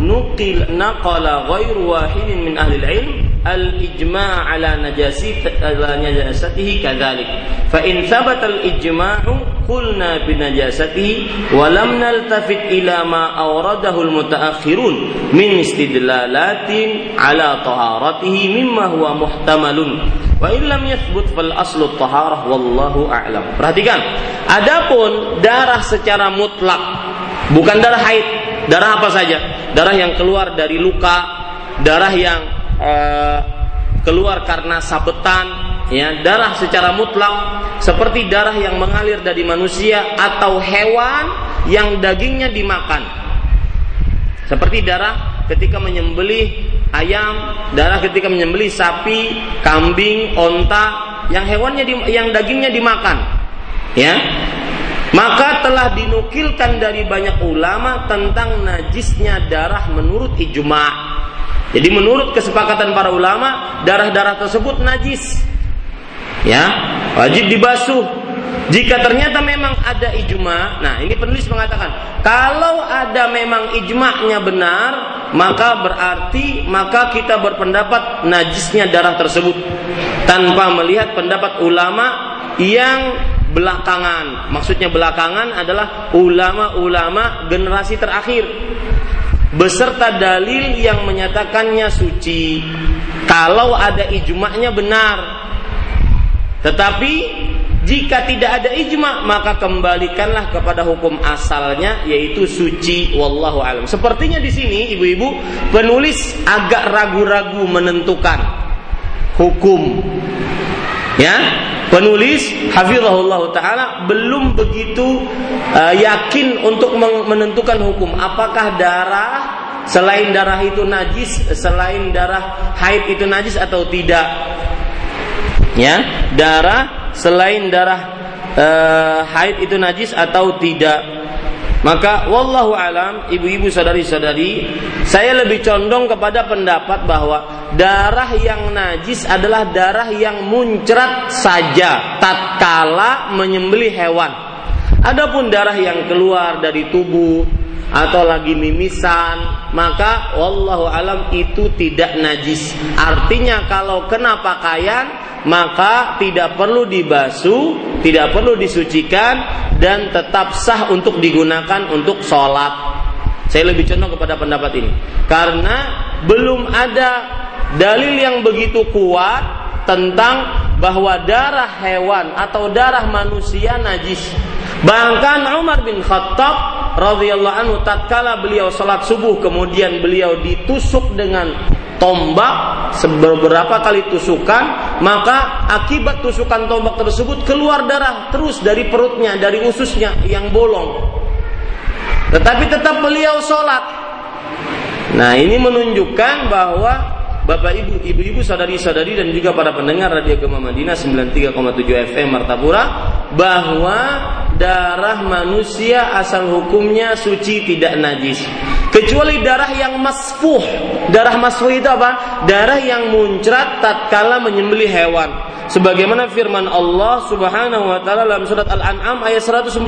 nuqil naqala ghairu wahidin min ahli ilm al-ijma' ala najasi ala najasatihi kadzalik. Fa in thabata al-ijma'u qulna bi najasatihi wa lam naltafit ila ma awradahu al-mutaakhirun min istidlalatin ala taharatihi mimma huwa muhtamalun. Wa in lam yathbut fal aslu taharah wallahu a'lam. Perhatikan adapun darah secara mutlak bukan darah haid. Darah apa saja? Darah yang keluar dari luka darah yang uh, keluar karena sabetan, ya darah secara mutlak seperti darah yang mengalir dari manusia atau hewan yang dagingnya dimakan. Seperti darah ketika menyembelih ayam, darah ketika menyembelih sapi, kambing, onta, yang hewannya di, yang dagingnya dimakan. Ya. Maka telah dinukilkan dari banyak ulama tentang najisnya darah menurut ijma' Jadi menurut kesepakatan para ulama, darah-darah tersebut najis. Ya, wajib dibasuh. Jika ternyata memang ada ijma, nah ini penulis mengatakan, kalau ada memang ijma'nya benar, maka berarti maka kita berpendapat najisnya darah tersebut tanpa melihat pendapat ulama yang belakangan. Maksudnya belakangan adalah ulama-ulama generasi terakhir beserta dalil yang menyatakannya suci. Kalau ada ijma'nya benar. Tetapi jika tidak ada ijma' maka kembalikanlah kepada hukum asalnya yaitu suci wallahu alam. Sepertinya di sini ibu-ibu penulis agak ragu-ragu menentukan hukum. Ya, penulis hafizahullah taala belum begitu uh, yakin untuk menentukan hukum. Apakah darah selain darah itu najis selain darah haid itu najis atau tidak? Ya darah selain darah uh, haid itu najis atau tidak maka wallahu alam, ibu-ibu sadari-sadari, saya lebih condong kepada pendapat bahwa darah yang najis adalah darah yang muncrat saja tatkala menyembelih hewan. Adapun darah yang keluar dari tubuh atau lagi mimisan, maka wallahu alam itu tidak najis. Artinya kalau kena pakaian maka tidak perlu dibasuh, tidak perlu disucikan dan tetap sah untuk digunakan untuk sholat. Saya lebih condong kepada pendapat ini karena belum ada dalil yang begitu kuat tentang bahwa darah hewan atau darah manusia najis. Bahkan Umar bin Khattab radhiyallahu anhu tatkala beliau sholat subuh kemudian beliau ditusuk dengan tombak beberapa kali tusukan maka akibat tusukan tombak tersebut keluar darah terus dari perutnya dari ususnya yang bolong. Tetapi tetap beliau sholat. Nah ini menunjukkan bahwa Bapak Ibu, Ibu-ibu, sadari-sadari dan juga para pendengar Radio Gema Madinah 93,7 FM Martapura bahwa darah manusia asal hukumnya suci tidak najis. Kecuali darah yang masfuh. Darah masfuh itu apa? Darah yang muncrat tatkala menyembelih hewan. Sebagaimana firman Allah Subhanahu wa taala dalam surat Al-An'am ayat 145.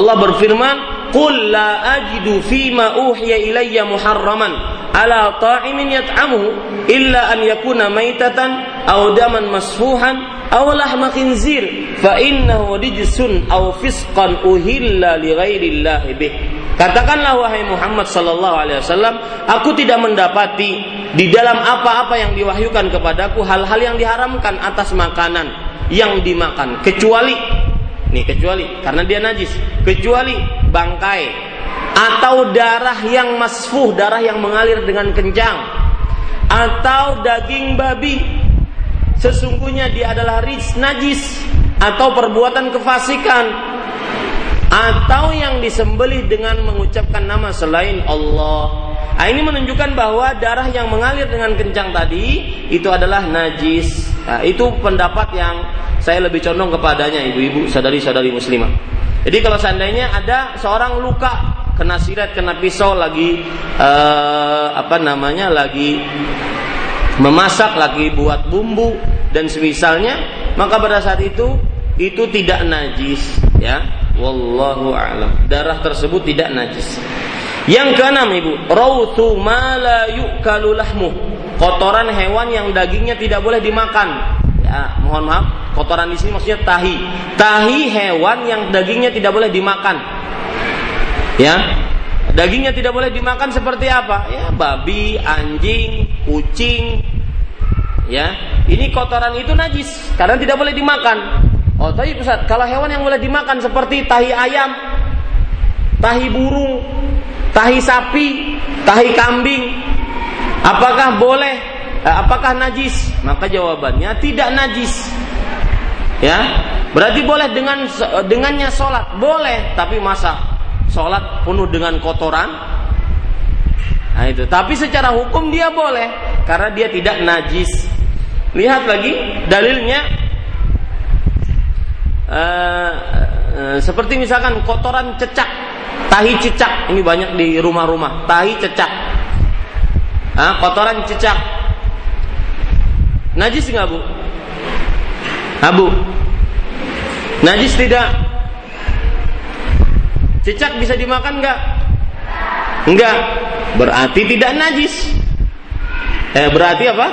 Allah berfirman, "Qul la ajidu fima uhiya ilayya muharraman ala ta'imin yat'amuhu illa an yakuna maitatan aw daman masfuhan aw lahma khinzir fa innahu rijsun aw fisqan uhilla li ghairillahi bih. Katakanlah wahai Muhammad sallallahu alaihi wasallam, aku tidak mendapati di dalam apa-apa yang diwahyukan kepadaku hal-hal yang diharamkan atas makanan yang dimakan. Kecuali nih kecuali karena dia najis, kecuali bangkai atau darah yang masfuh, darah yang mengalir dengan kencang atau daging babi sesungguhnya dia adalah ris najis atau perbuatan kefasikan atau yang disembelih dengan mengucapkan nama selain Allah. Nah, ini menunjukkan bahwa darah yang mengalir dengan kencang tadi itu adalah najis. Nah, itu pendapat yang saya lebih condong kepadanya ibu-ibu, sadari-sadari muslimah. Jadi kalau seandainya ada seorang luka kena sirat, kena pisau lagi uh, apa namanya lagi memasak, lagi buat bumbu dan semisalnya, maka pada saat itu itu tidak najis ya. Wallahu a'lam. Darah tersebut tidak najis. Yang keenam Ibu, rauthu ma la yu'kalu lahmu. Kotoran hewan yang dagingnya tidak boleh dimakan. Ya, mohon maaf, kotoran di sini maksudnya tahi. Tahi hewan yang dagingnya tidak boleh dimakan Ya, dagingnya tidak boleh dimakan seperti apa? Ya, babi, anjing, kucing. Ya, ini kotoran itu najis karena tidak boleh dimakan. Oh, tapi Ustaz, kalau hewan yang boleh dimakan seperti tahi ayam, tahi burung, tahi sapi, tahi kambing, apakah boleh? Eh, apakah najis? Maka jawabannya tidak najis. Ya, berarti boleh dengan dengannya sholat, boleh, tapi masa sholat penuh dengan kotoran. Nah itu. Tapi secara hukum dia boleh karena dia tidak najis. Lihat lagi dalilnya. Uh, uh, seperti misalkan kotoran cecak tahi cecak. Ini banyak di rumah-rumah. Tahi cecak. Kotoran cecak. Najis nggak bu? Abu najis tidak Cicak bisa dimakan nggak? Enggak. Berarti tidak najis. Eh, berarti apa?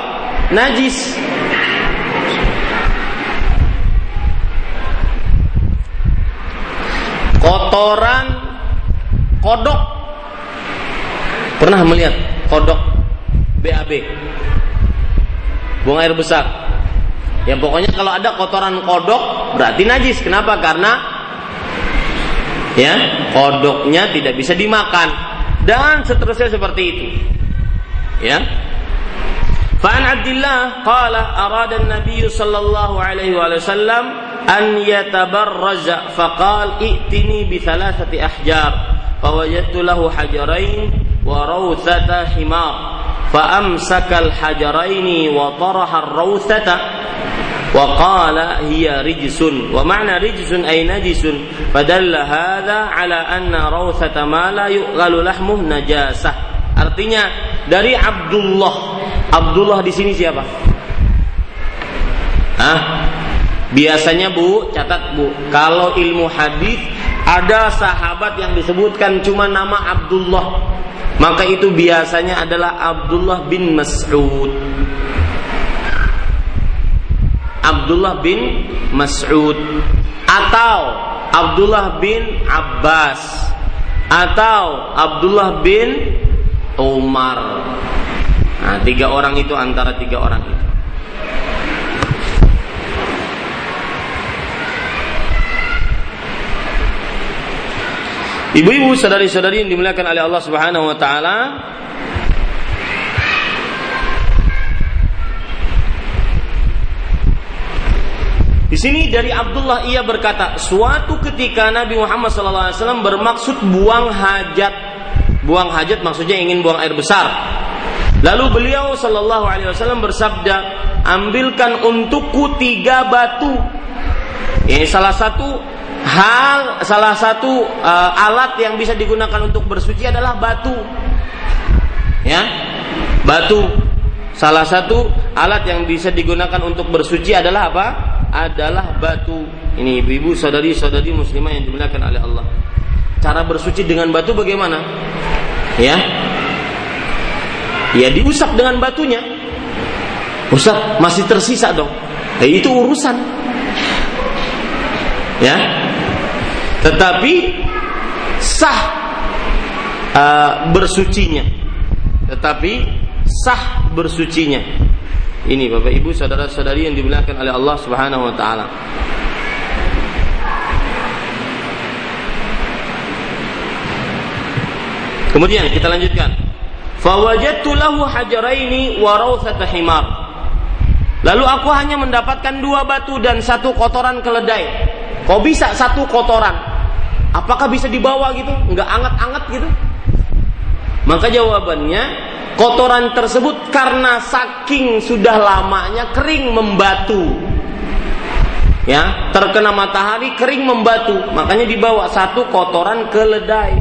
Najis. Kotoran kodok. Pernah melihat kodok BAB? Buang air besar. Ya pokoknya kalau ada kotoran kodok berarti najis. Kenapa? Karena ya kodoknya tidak bisa dimakan dan seterusnya seperti itu ya فعن عبد الله قال أراد النبي صلى الله عليه وسلم أن يتبرز فقال ائتني بثلاثة أحجار فوجدت له حجرين وروثة حمار فأمسك الحجرين وطرح الروثة وقال هي رجس ومعنى رجس أي نجس فدل هذا على أن روثة ما لا يؤغل لحمه نجاسة Artinya dari Abdullah. Abdullah di sini siapa? Ah, biasanya Bu, catat Bu, kalau ilmu hadis ada sahabat yang disebutkan cuma nama Abdullah, maka itu biasanya adalah Abdullah bin Mas'ud. Abdullah bin Mas'ud atau Abdullah bin Abbas atau Abdullah bin Umar. Nah, tiga orang itu antara tiga orang itu. Ibu-ibu, saudari-saudari yang dimuliakan oleh Allah Subhanahu wa taala, Di sini dari Abdullah ia berkata, suatu ketika Nabi Muhammad SAW bermaksud buang hajat Buang hajat maksudnya ingin buang air besar. Lalu beliau Wasallam bersabda, ambilkan untukku tiga batu. Ini salah satu hal, salah satu uh, alat yang bisa digunakan untuk bersuci adalah batu. Ya, batu. Salah satu alat yang bisa digunakan untuk bersuci adalah apa? Adalah batu. Ini ibu-ibu, saudari-saudari muslimah yang dimuliakan oleh Allah. Cara bersuci dengan batu bagaimana? Ya. Ya diusap dengan batunya. Usap masih tersisa dong. Nah, itu urusan. Ya. Tetapi sah uh, bersucinya. Tetapi sah bersucinya. Ini Bapak Ibu saudara-saudari yang dimuliakan oleh Allah Subhanahu wa taala. Kemudian kita lanjutkan. Fawajadtu lahu hajaraini wa rawthata himar. Lalu aku hanya mendapatkan dua batu dan satu kotoran keledai. Kok bisa satu kotoran? Apakah bisa dibawa gitu? Enggak anget-anget gitu? Maka jawabannya kotoran tersebut karena saking sudah lamanya kering membatu. Ya, terkena matahari kering membatu, makanya dibawa satu kotoran keledai.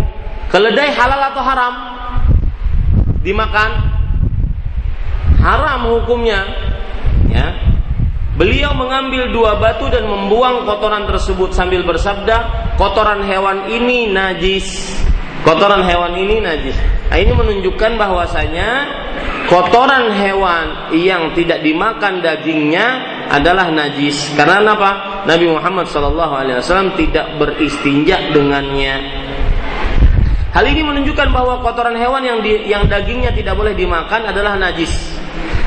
Keledai halal atau haram? Dimakan? Haram hukumnya. Ya. Beliau mengambil dua batu dan membuang kotoran tersebut sambil bersabda, kotoran hewan ini najis. Kotoran hewan ini najis. Nah, ini menunjukkan bahwasanya kotoran hewan yang tidak dimakan dagingnya adalah najis. Karena apa? Nabi Muhammad SAW tidak beristinja dengannya. Hal ini menunjukkan bahwa kotoran hewan yang di, yang dagingnya tidak boleh dimakan adalah najis.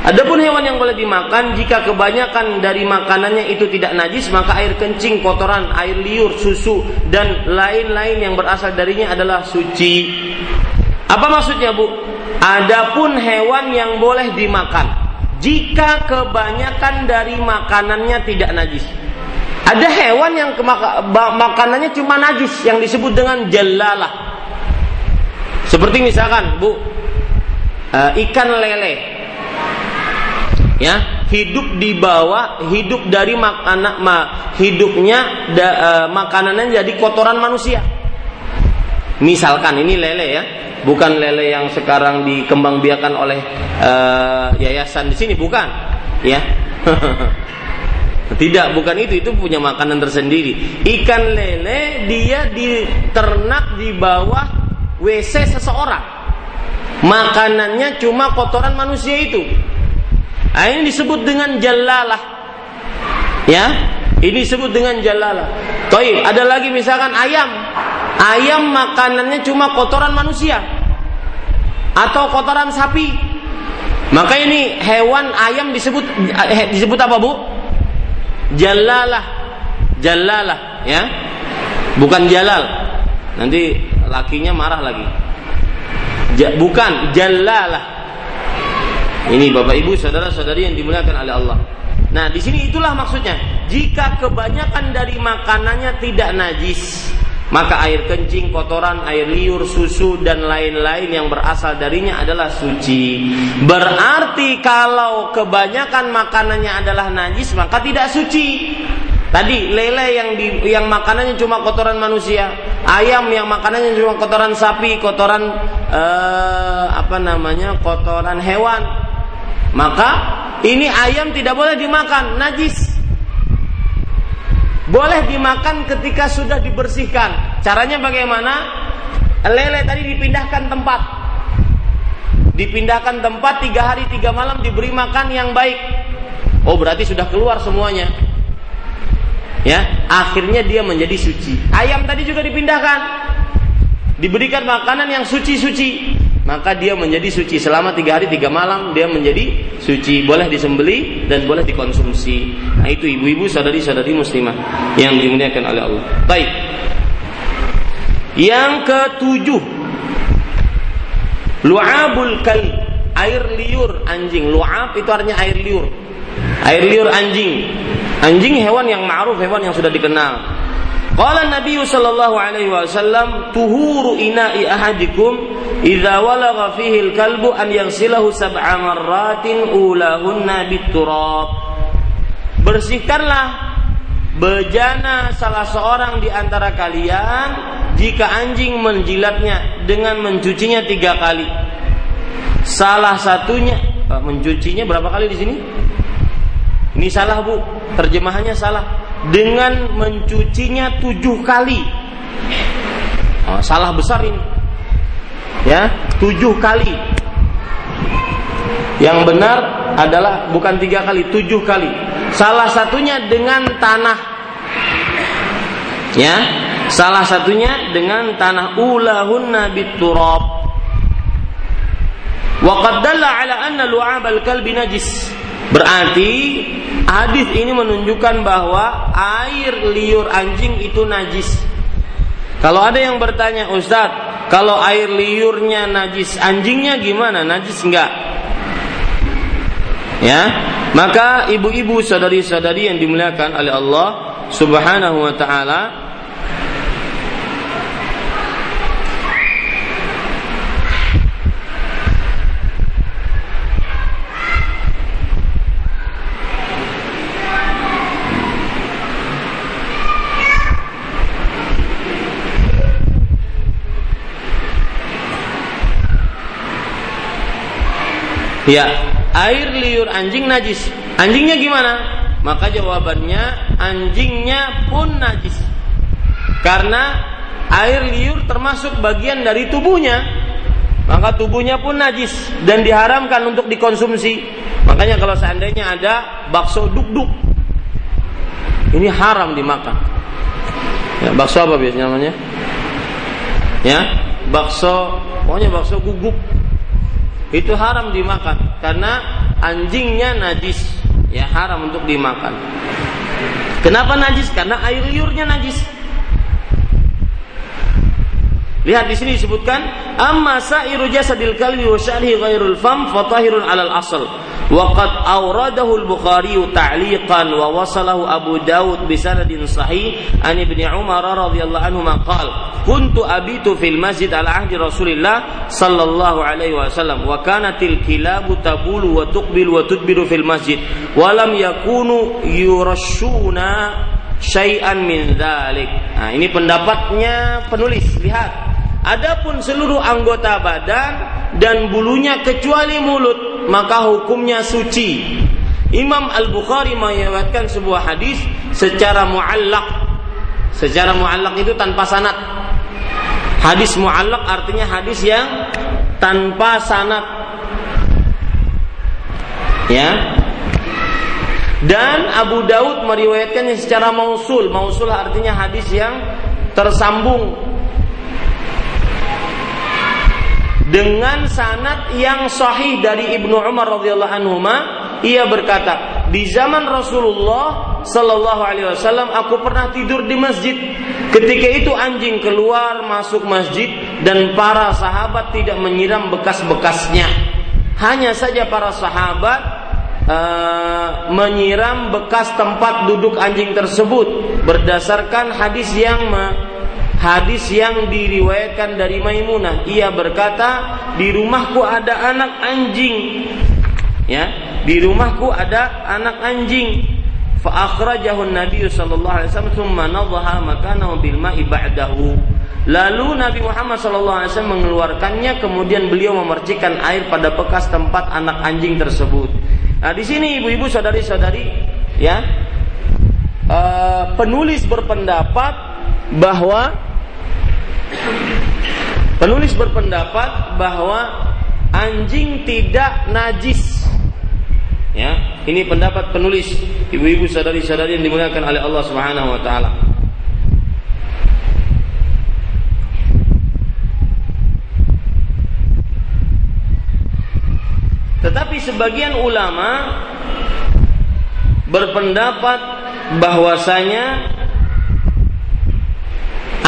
Adapun hewan yang boleh dimakan jika kebanyakan dari makanannya itu tidak najis maka air kencing, kotoran, air liur, susu dan lain-lain yang berasal darinya adalah suci. Apa maksudnya, Bu? Adapun hewan yang boleh dimakan jika kebanyakan dari makanannya tidak najis. Ada hewan yang makanannya cuma najis yang disebut dengan jalalah. Seperti misalkan, Bu, uh, ikan lele. Ya, hidup di bawah, hidup dari makanan ma, hidupnya da, uh, makanannya jadi kotoran manusia. Misalkan ini lele ya, bukan lele yang sekarang dikembangbiakan oleh uh, yayasan di sini, bukan, ya. [LAUGHS] Tidak, bukan itu. Itu punya makanan tersendiri. Ikan lele dia diternak di bawah WC seseorang. Makanannya cuma kotoran manusia itu. Nah, ini disebut dengan jalalah. Ya, ini disebut dengan jalalah. Toib, ada lagi misalkan ayam. Ayam makanannya cuma kotoran manusia. Atau kotoran sapi. Maka ini hewan ayam disebut eh, disebut apa, Bu? Jalalah. Jalalah, ya. Bukan jalal. Nanti lakinya marah lagi. Ja, bukan jalalah. Ini Bapak Ibu, saudara-saudari yang dimuliakan oleh Allah. Nah, di sini itulah maksudnya. Jika kebanyakan dari makanannya tidak najis, maka air kencing, kotoran, air liur, susu dan lain-lain yang berasal darinya adalah suci. Berarti kalau kebanyakan makanannya adalah najis, maka tidak suci. Tadi lele yang di, yang makanannya cuma kotoran manusia, ayam yang makanannya cuma kotoran sapi, kotoran eh, apa namanya kotoran hewan, maka ini ayam tidak boleh dimakan, najis. Boleh dimakan ketika sudah dibersihkan. Caranya bagaimana? Lele tadi dipindahkan tempat. Dipindahkan tempat tiga hari tiga malam diberi makan yang baik. Oh berarti sudah keluar semuanya ya akhirnya dia menjadi suci ayam tadi juga dipindahkan diberikan makanan yang suci-suci maka dia menjadi suci. Selama tiga hari tiga malam dia menjadi suci. Boleh disembeli dan boleh dikonsumsi. Nah itu ibu-ibu saudari-saudari muslimah yang dimuliakan oleh Allah. Baik. Yang ketujuh. Lu'abul kal air liur anjing. Lu'ab itu artinya air liur. Air liur anjing. Anjing hewan yang ma'ruf, hewan yang sudah dikenal. Qala Nabi sallallahu alaihi wasallam tuhuru ina'i ahadikum idza walagha fihi al-kalbu an yaghsilahu sab'a marratin ulahunna biturab. Bersihkanlah bejana salah seorang di antara kalian jika anjing menjilatnya dengan mencucinya tiga kali. Salah satunya mencucinya berapa kali di sini? Ini salah bu, terjemahannya salah. Dengan mencucinya tujuh kali. Oh, salah besar ini. Ya, tujuh kali. Yang benar adalah bukan tiga kali, tujuh kali. Salah satunya dengan tanah. Ya, salah satunya dengan tanah ulahunna biturab. Wa qad dalla ala anna lu'ab al-kalbi najis. Berarti hadis ini menunjukkan bahwa air liur anjing itu najis. Kalau ada yang bertanya, Ustadz, kalau air liurnya najis, anjingnya gimana? Najis enggak? Ya, maka ibu-ibu sadari-sadari yang dimuliakan oleh Allah Subhanahu wa taala Ya, air liur anjing najis. Anjingnya gimana? Maka jawabannya anjingnya pun najis. Karena air liur termasuk bagian dari tubuhnya. Maka tubuhnya pun najis dan diharamkan untuk dikonsumsi. Makanya kalau seandainya ada bakso duk-duk ini haram dimakan. Ya, bakso apa biasanya namanya? Ya, bakso, pokoknya bakso guguk itu haram dimakan karena anjingnya najis. Ya haram untuk dimakan. Kenapa najis? Karena air liurnya najis Lihat di sini disebutkan amma sa'iru jasadil kalbi wa sya'lihi ghairul fam fatahirun 'alal asl. Wa qad awradahu al-Bukhari ta'liqan wa wasalahu Abu Daud bi sanadin sahih an Ibnu Umar radhiyallahu anhu ma qala kuntu abitu fil masjid ala ahdi Rasulillah sallallahu alaihi wasallam wa kanatil kilabu tabulu wa tuqbilu wa tudbiru fil masjid wa lam yakunu yurashuna syai'an min dzalik. Nah, ini pendapatnya penulis. Lihat Adapun seluruh anggota badan dan bulunya kecuali mulut maka hukumnya suci. Imam Al-Bukhari meriwayatkan sebuah hadis secara muallak. Secara muallak itu tanpa sanad. Hadis muallak artinya hadis yang tanpa sanad. Ya. Dan Abu Daud meriwayatkannya secara mausul. Mausul artinya hadis yang tersambung dengan sanad yang sahih dari Ibnu Umar radhiyallahu anhu ia berkata di zaman Rasulullah sallallahu alaihi wasallam aku pernah tidur di masjid. Ketika itu anjing keluar masuk masjid dan para sahabat tidak menyiram bekas-bekasnya. Hanya saja para sahabat uh, menyiram bekas tempat duduk anjing tersebut berdasarkan hadis yang hadis yang diriwayatkan dari Maimunah. Ia berkata, "Di rumahku ada anak anjing." Ya, di rumahku ada anak anjing. Fa akhrajahu Nabi sallallahu alaihi wasallam thumma nadhaha makanahu bil ma'i ba'dahu. Lalu Nabi Muhammad wasallam mengeluarkannya kemudian beliau memercikan air pada bekas tempat anak anjing tersebut. Nah, di sini ibu-ibu saudari-saudari ya uh, penulis berpendapat bahwa Penulis berpendapat bahwa anjing tidak najis. Ya, ini pendapat penulis. Ibu-ibu sadari-sadari yang dimuliakan oleh Allah Subhanahu wa taala. Tetapi sebagian ulama berpendapat bahwasanya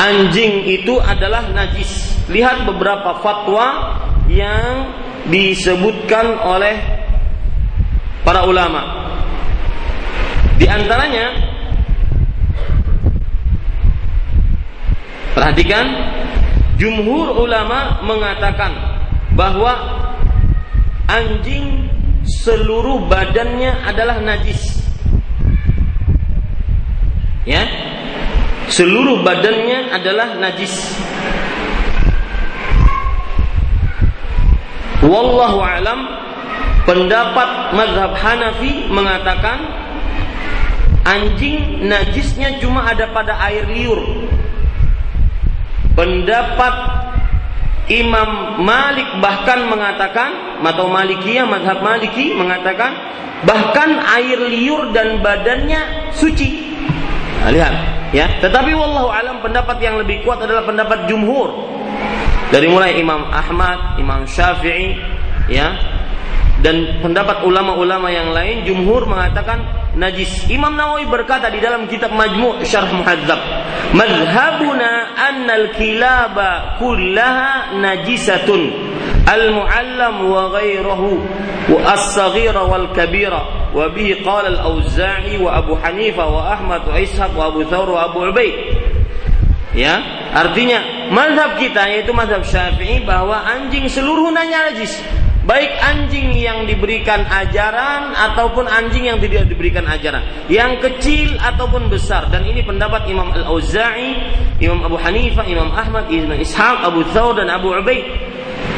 anjing itu adalah najis. Lihat beberapa fatwa yang disebutkan oleh para ulama. Di antaranya perhatikan jumhur ulama mengatakan bahwa anjing seluruh badannya adalah najis. Ya, seluruh badannya adalah najis. Wallahu alam pendapat mazhab Hanafi mengatakan anjing najisnya cuma ada pada air liur. Pendapat Imam Malik bahkan mengatakan atau Malikiyah mazhab Maliki mengatakan bahkan air liur dan badannya suci. Nah, lihat, ya. Tetapi wallahu alam pendapat yang lebih kuat adalah pendapat jumhur. Dari mulai Imam Ahmad, Imam Syafi'i, ya. Dan pendapat ulama-ulama yang lain jumhur mengatakan najis. Imam Nawawi berkata di dalam kitab Majmu' Syarh Muhadzab, "Madhhabuna annal kilaba kullaha najisatun, al-mu'allam wa ghairuhu wa as-saghira wal kabira." وبه قال الأوزاعي وأبو حنيفة وأحمد وإسحاق وأبو ثور وأبو عبيد Ya, artinya mazhab kita yaitu mazhab Syafi'i bahwa anjing seluruhnya najis. Baik anjing yang diberikan ajaran ataupun anjing yang tidak diberikan ajaran, yang kecil ataupun besar dan ini pendapat Imam Al-Auza'i, Imam Abu Hanifah, Imam Ahmad, Imam Ishaq, Abu Thawr dan Abu Ubaid.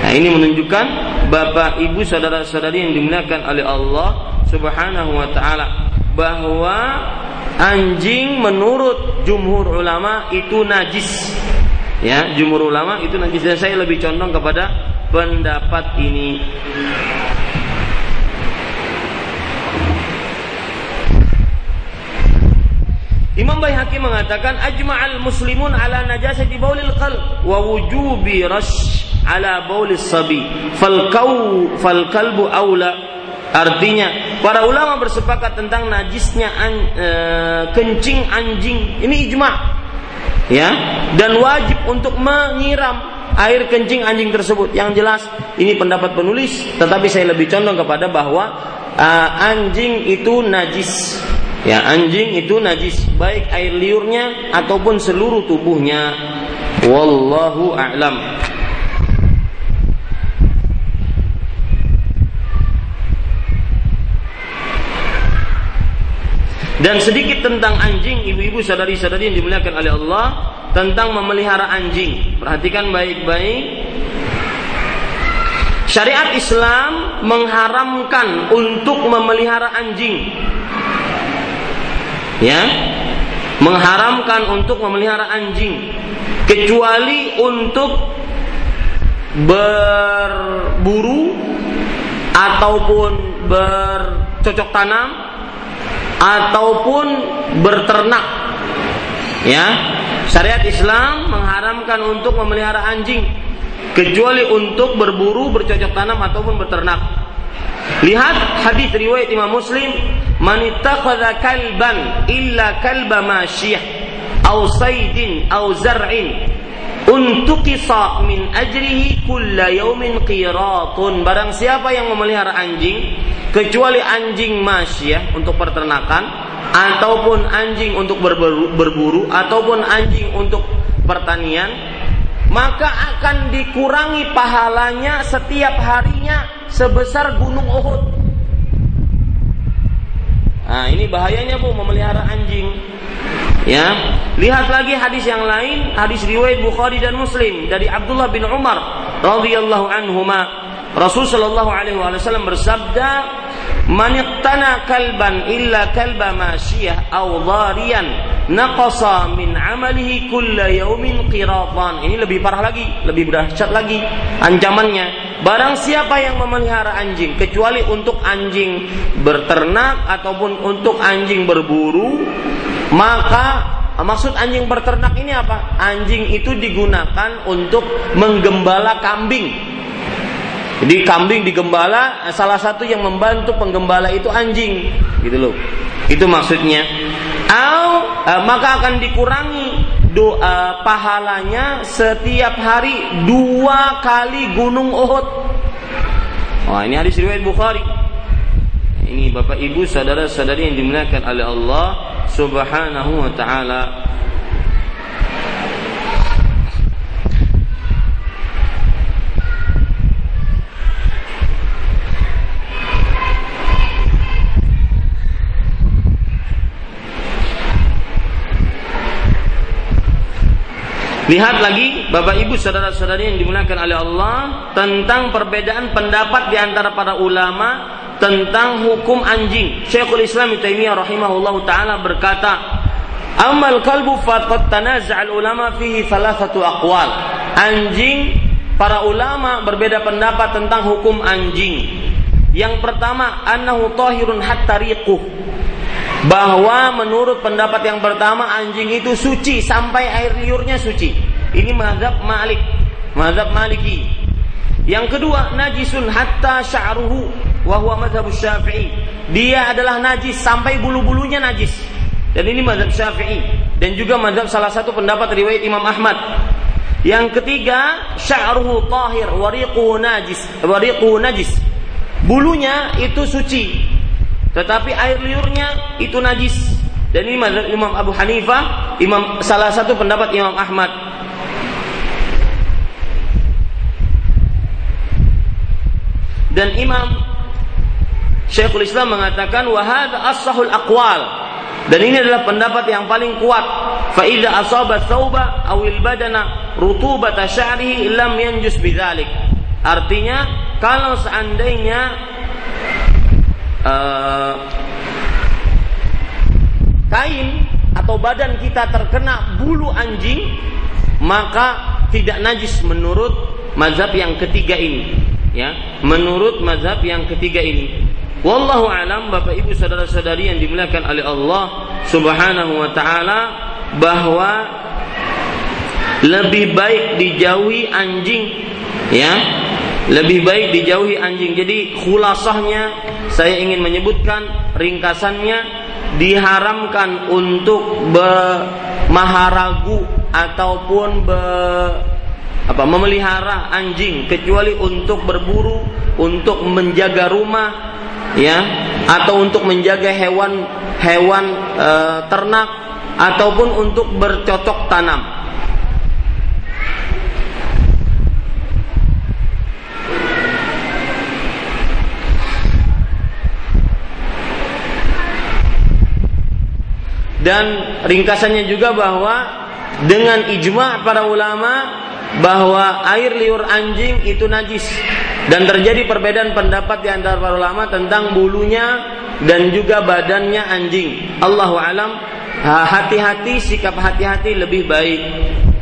Nah, ini menunjukkan Bapak, Ibu, saudara-saudari yang dimuliakan oleh Allah Subhanahu wa taala bahwa anjing menurut jumhur ulama itu najis. Ya, jumhur ulama itu najis dan saya lebih condong kepada pendapat ini. Imam Baihaqi mengatakan ajma'al muslimun ala najasati baulil qalb wa wujubi rash ala baulis sabi fal kau fal kalbu aula Artinya para ulama bersepakat tentang najisnya an, e, kencing anjing. Ini ijma. Ya, dan wajib untuk menyiram air kencing anjing tersebut. Yang jelas ini pendapat penulis, tetapi saya lebih condong kepada bahwa uh, anjing itu najis. Ya, anjing itu najis, baik air liurnya ataupun seluruh tubuhnya. Wallahu a'lam. Dan sedikit tentang anjing, ibu-ibu sadari-sadari yang dimuliakan oleh Allah tentang memelihara anjing. Perhatikan baik-baik. Syariat Islam mengharamkan untuk memelihara anjing. Ya, mengharamkan untuk memelihara anjing kecuali untuk berburu ataupun bercocok tanam ataupun berternak. Ya, syariat Islam mengharamkan untuk memelihara anjing kecuali untuk berburu, bercocok tanam ataupun berternak. Lihat hadis riwayat Imam Muslim, "Man ittakhadha kalban illa kalba masyiyah aw saydin aw zar'in untuk kisah min ajrihi kulla yaumin qiratun barang siapa yang memelihara anjing kecuali anjing masyah untuk peternakan ataupun anjing untuk berburu, berburu ataupun anjing untuk pertanian maka akan dikurangi pahalanya setiap harinya sebesar gunung Uhud. Nah, ini bahayanya Bu memelihara anjing. Ya, lihat lagi hadis yang lain, hadis riwayat Bukhari dan Muslim dari Abdullah bin Umar radhiyallahu anhuma. Rasul sallallahu alaihi wasallam bersabda, "Man iqtana kalban illa kalba masyiyah aw dhariyan naqasa min amalihi kulla yaumin qiratan." Ini lebih parah lagi, lebih dahsyat lagi ancamannya. Barang siapa yang memelihara anjing kecuali untuk anjing berternak ataupun untuk anjing berburu, maka maksud anjing berternak ini apa? Anjing itu digunakan untuk menggembala kambing. Jadi kambing digembala, salah satu yang membantu penggembala itu anjing, gitu loh. Itu maksudnya. Au, eh, maka akan dikurangi doa pahalanya setiap hari dua kali gunung Uhud. Wah, ini hadis riwayat Bukhari. Ini Bapak Ibu saudara-saudari yang dimuliakan oleh Allah Subhanahu wa taala. Lihat lagi Bapak Ibu saudara-saudari yang dimuliakan oleh Allah tentang perbedaan pendapat di antara para ulama tentang hukum anjing. Syekhul Islam Taimiyah rahimahullahu taala berkata, "Amal kalbu faqad tanaza'al ulama fihi thalathatu aqwal." Anjing para ulama berbeda pendapat tentang hukum anjing. Yang pertama, annahu tahirun hatta riquh. Bahwa menurut pendapat yang pertama anjing itu suci sampai air liurnya suci. Ini mazhab Malik, mazhab Maliki. Yang kedua, najisun hatta sya'ruhu wahwa madhab syafi'i. Dia adalah najis sampai bulu-bulunya najis. Dan ini madhab syafi'i. Dan juga madhab salah satu pendapat riwayat Imam Ahmad. Yang ketiga, sya'ruhu tahir, wariquhu najis, wariquhu najis. Bulunya itu suci, tetapi air liurnya itu najis. Dan ini mazhab Imam Abu Hanifah, Imam salah satu pendapat Imam Ahmad. Dan Imam Syekhul Islam mengatakan wahad as-sahul aqwal dan ini adalah pendapat yang paling kuat. Fa idza asaba thawba awil badana rutubata sya'rihi lam yanjus bidzalik. Artinya kalau seandainya uh, kain atau badan kita terkena bulu anjing maka tidak najis menurut mazhab yang ketiga ini ya menurut mazhab yang ketiga ini Wallahu alam Bapak Ibu saudara-saudari yang dimuliakan oleh Allah Subhanahu wa taala bahwa lebih baik dijauhi anjing ya. Lebih baik dijauhi anjing. Jadi khulasahnya saya ingin menyebutkan ringkasannya diharamkan untuk bermaharagu ataupun be, apa memelihara anjing kecuali untuk berburu untuk menjaga rumah ya atau untuk menjaga hewan hewan e, ternak ataupun untuk bercocok tanam. Dan ringkasannya juga bahwa dengan ijma para ulama bahwa air liur anjing itu najis dan terjadi perbedaan pendapat di antara para ulama tentang bulunya dan juga badannya anjing. Allahu alam hati-hati sikap hati-hati lebih baik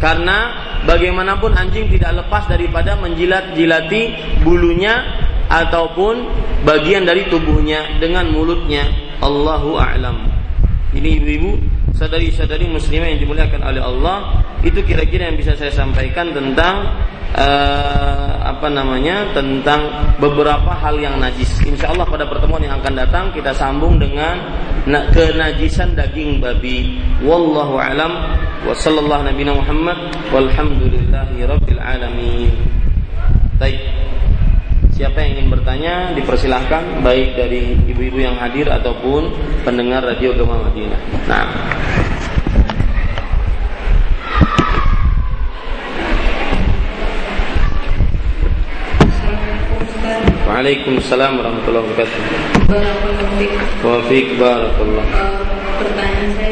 karena bagaimanapun anjing tidak lepas daripada menjilat-jilati bulunya ataupun bagian dari tubuhnya dengan mulutnya. Allahu a'lam. Ini ibu-ibu sadari-sadari muslimah yang dimuliakan oleh Allah itu kira-kira yang bisa saya sampaikan tentang uh, apa namanya tentang beberapa hal yang najis. Insya Allah pada pertemuan yang akan datang kita sambung dengan kenajisan daging babi. Wallahu alam wa sallallahu nabi Muhammad walhamdulillahi alamin. Baik. Siapa yang ingin bertanya dipersilahkan baik dari ibu-ibu yang hadir ataupun pendengar radio Gema Madinah. Nah. Waalaikumsalam warahmatullahi wabarakatuh. Wafik barakallah. Uh, pertanyaan saya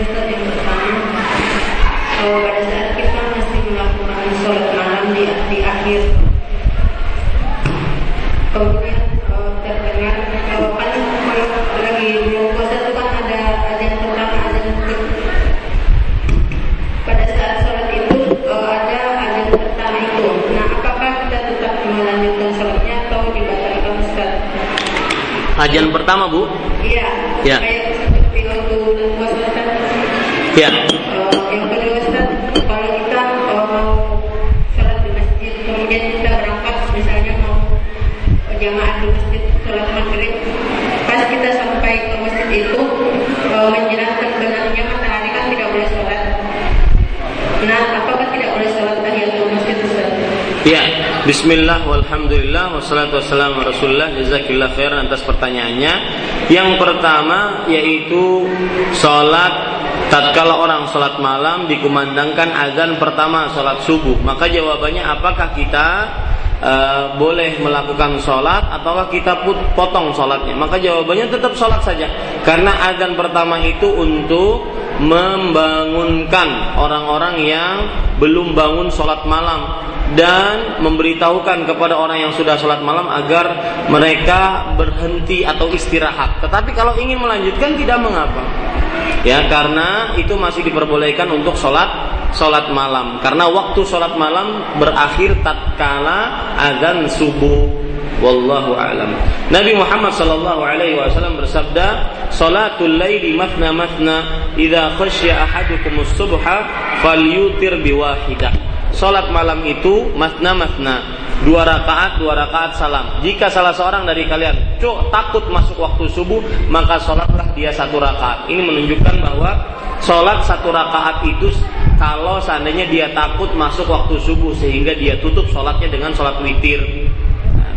Ajan pertama bu? Iya. Ya. Ya. Yang kedua Ustaz, kalau kita mau sholat di masjid, kemudian kita berangkat, misalnya mau jamaah di masjid sholat maghrib, pas kita sampai ke masjid itu menjelang terbenamnya matahari kan tidak boleh sholat. Nah, apakah tidak boleh sholat tahiyatul masjid Ustaz? Bismillah, walhamdulillah, wassalatu wassalamu rasulullah Jazakillah khairan atas pertanyaannya. Yang pertama yaitu Sholat Tatkala orang sholat malam dikumandangkan azan pertama sholat subuh. Maka jawabannya apakah kita uh, boleh melakukan sholat ataukah kita put, potong sholatnya? Maka jawabannya tetap sholat saja. Karena azan pertama itu untuk membangunkan orang-orang yang belum bangun sholat malam dan memberitahukan kepada orang yang sudah sholat malam agar mereka berhenti atau istirahat. Tetapi kalau ingin melanjutkan tidak mengapa, ya karena itu masih diperbolehkan untuk sholat sholat malam. Karena waktu sholat malam berakhir tatkala azan subuh. Wallahu a'lam. Nabi Muhammad sallallahu alaihi wasallam bersabda, "Salatul laili mathna mathna, idza khasya ahadukum as-subha falyutir biwahidah." Salat malam itu matna matna dua rakaat dua rakaat salam. Jika salah seorang dari kalian cuk takut masuk waktu subuh maka sholatlah dia satu rakaat. Ini menunjukkan bahwa sholat satu rakaat itu kalau seandainya dia takut masuk waktu subuh sehingga dia tutup sholatnya dengan sholat witir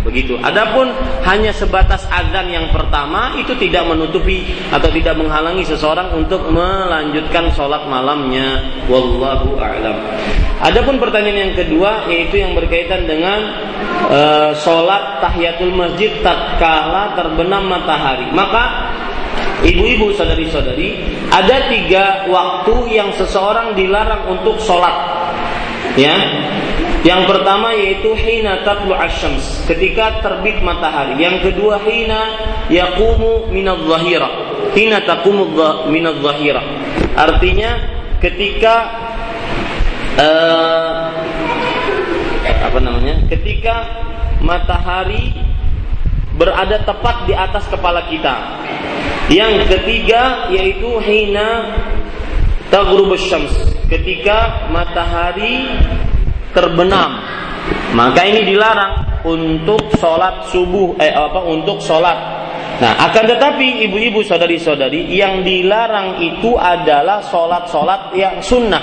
begitu. Adapun hanya sebatas azan yang pertama itu tidak menutupi atau tidak menghalangi seseorang untuk melanjutkan sholat malamnya. Wallahu a'lam. Adapun pertanyaan yang kedua yaitu yang berkaitan dengan uh, sholat tahiyatul masjid tatkala terbenam matahari. Maka Ibu-ibu, saudari-saudari, ada tiga waktu yang seseorang dilarang untuk sholat. Ya, yang pertama yaitu hina tatlu asyams, ketika terbit matahari. Yang kedua hina yaqumu minadh dhahira. Hina taqumu minadh dhahira. Artinya ketika uh, apa namanya? Ketika matahari berada tepat di atas kepala kita. Yang ketiga yaitu hina taghrubus syams, ketika matahari terbenam. Maka ini dilarang untuk sholat subuh eh apa untuk sholat. Nah akan tetapi ibu-ibu saudari-saudari yang dilarang itu adalah sholat-sholat yang sunnah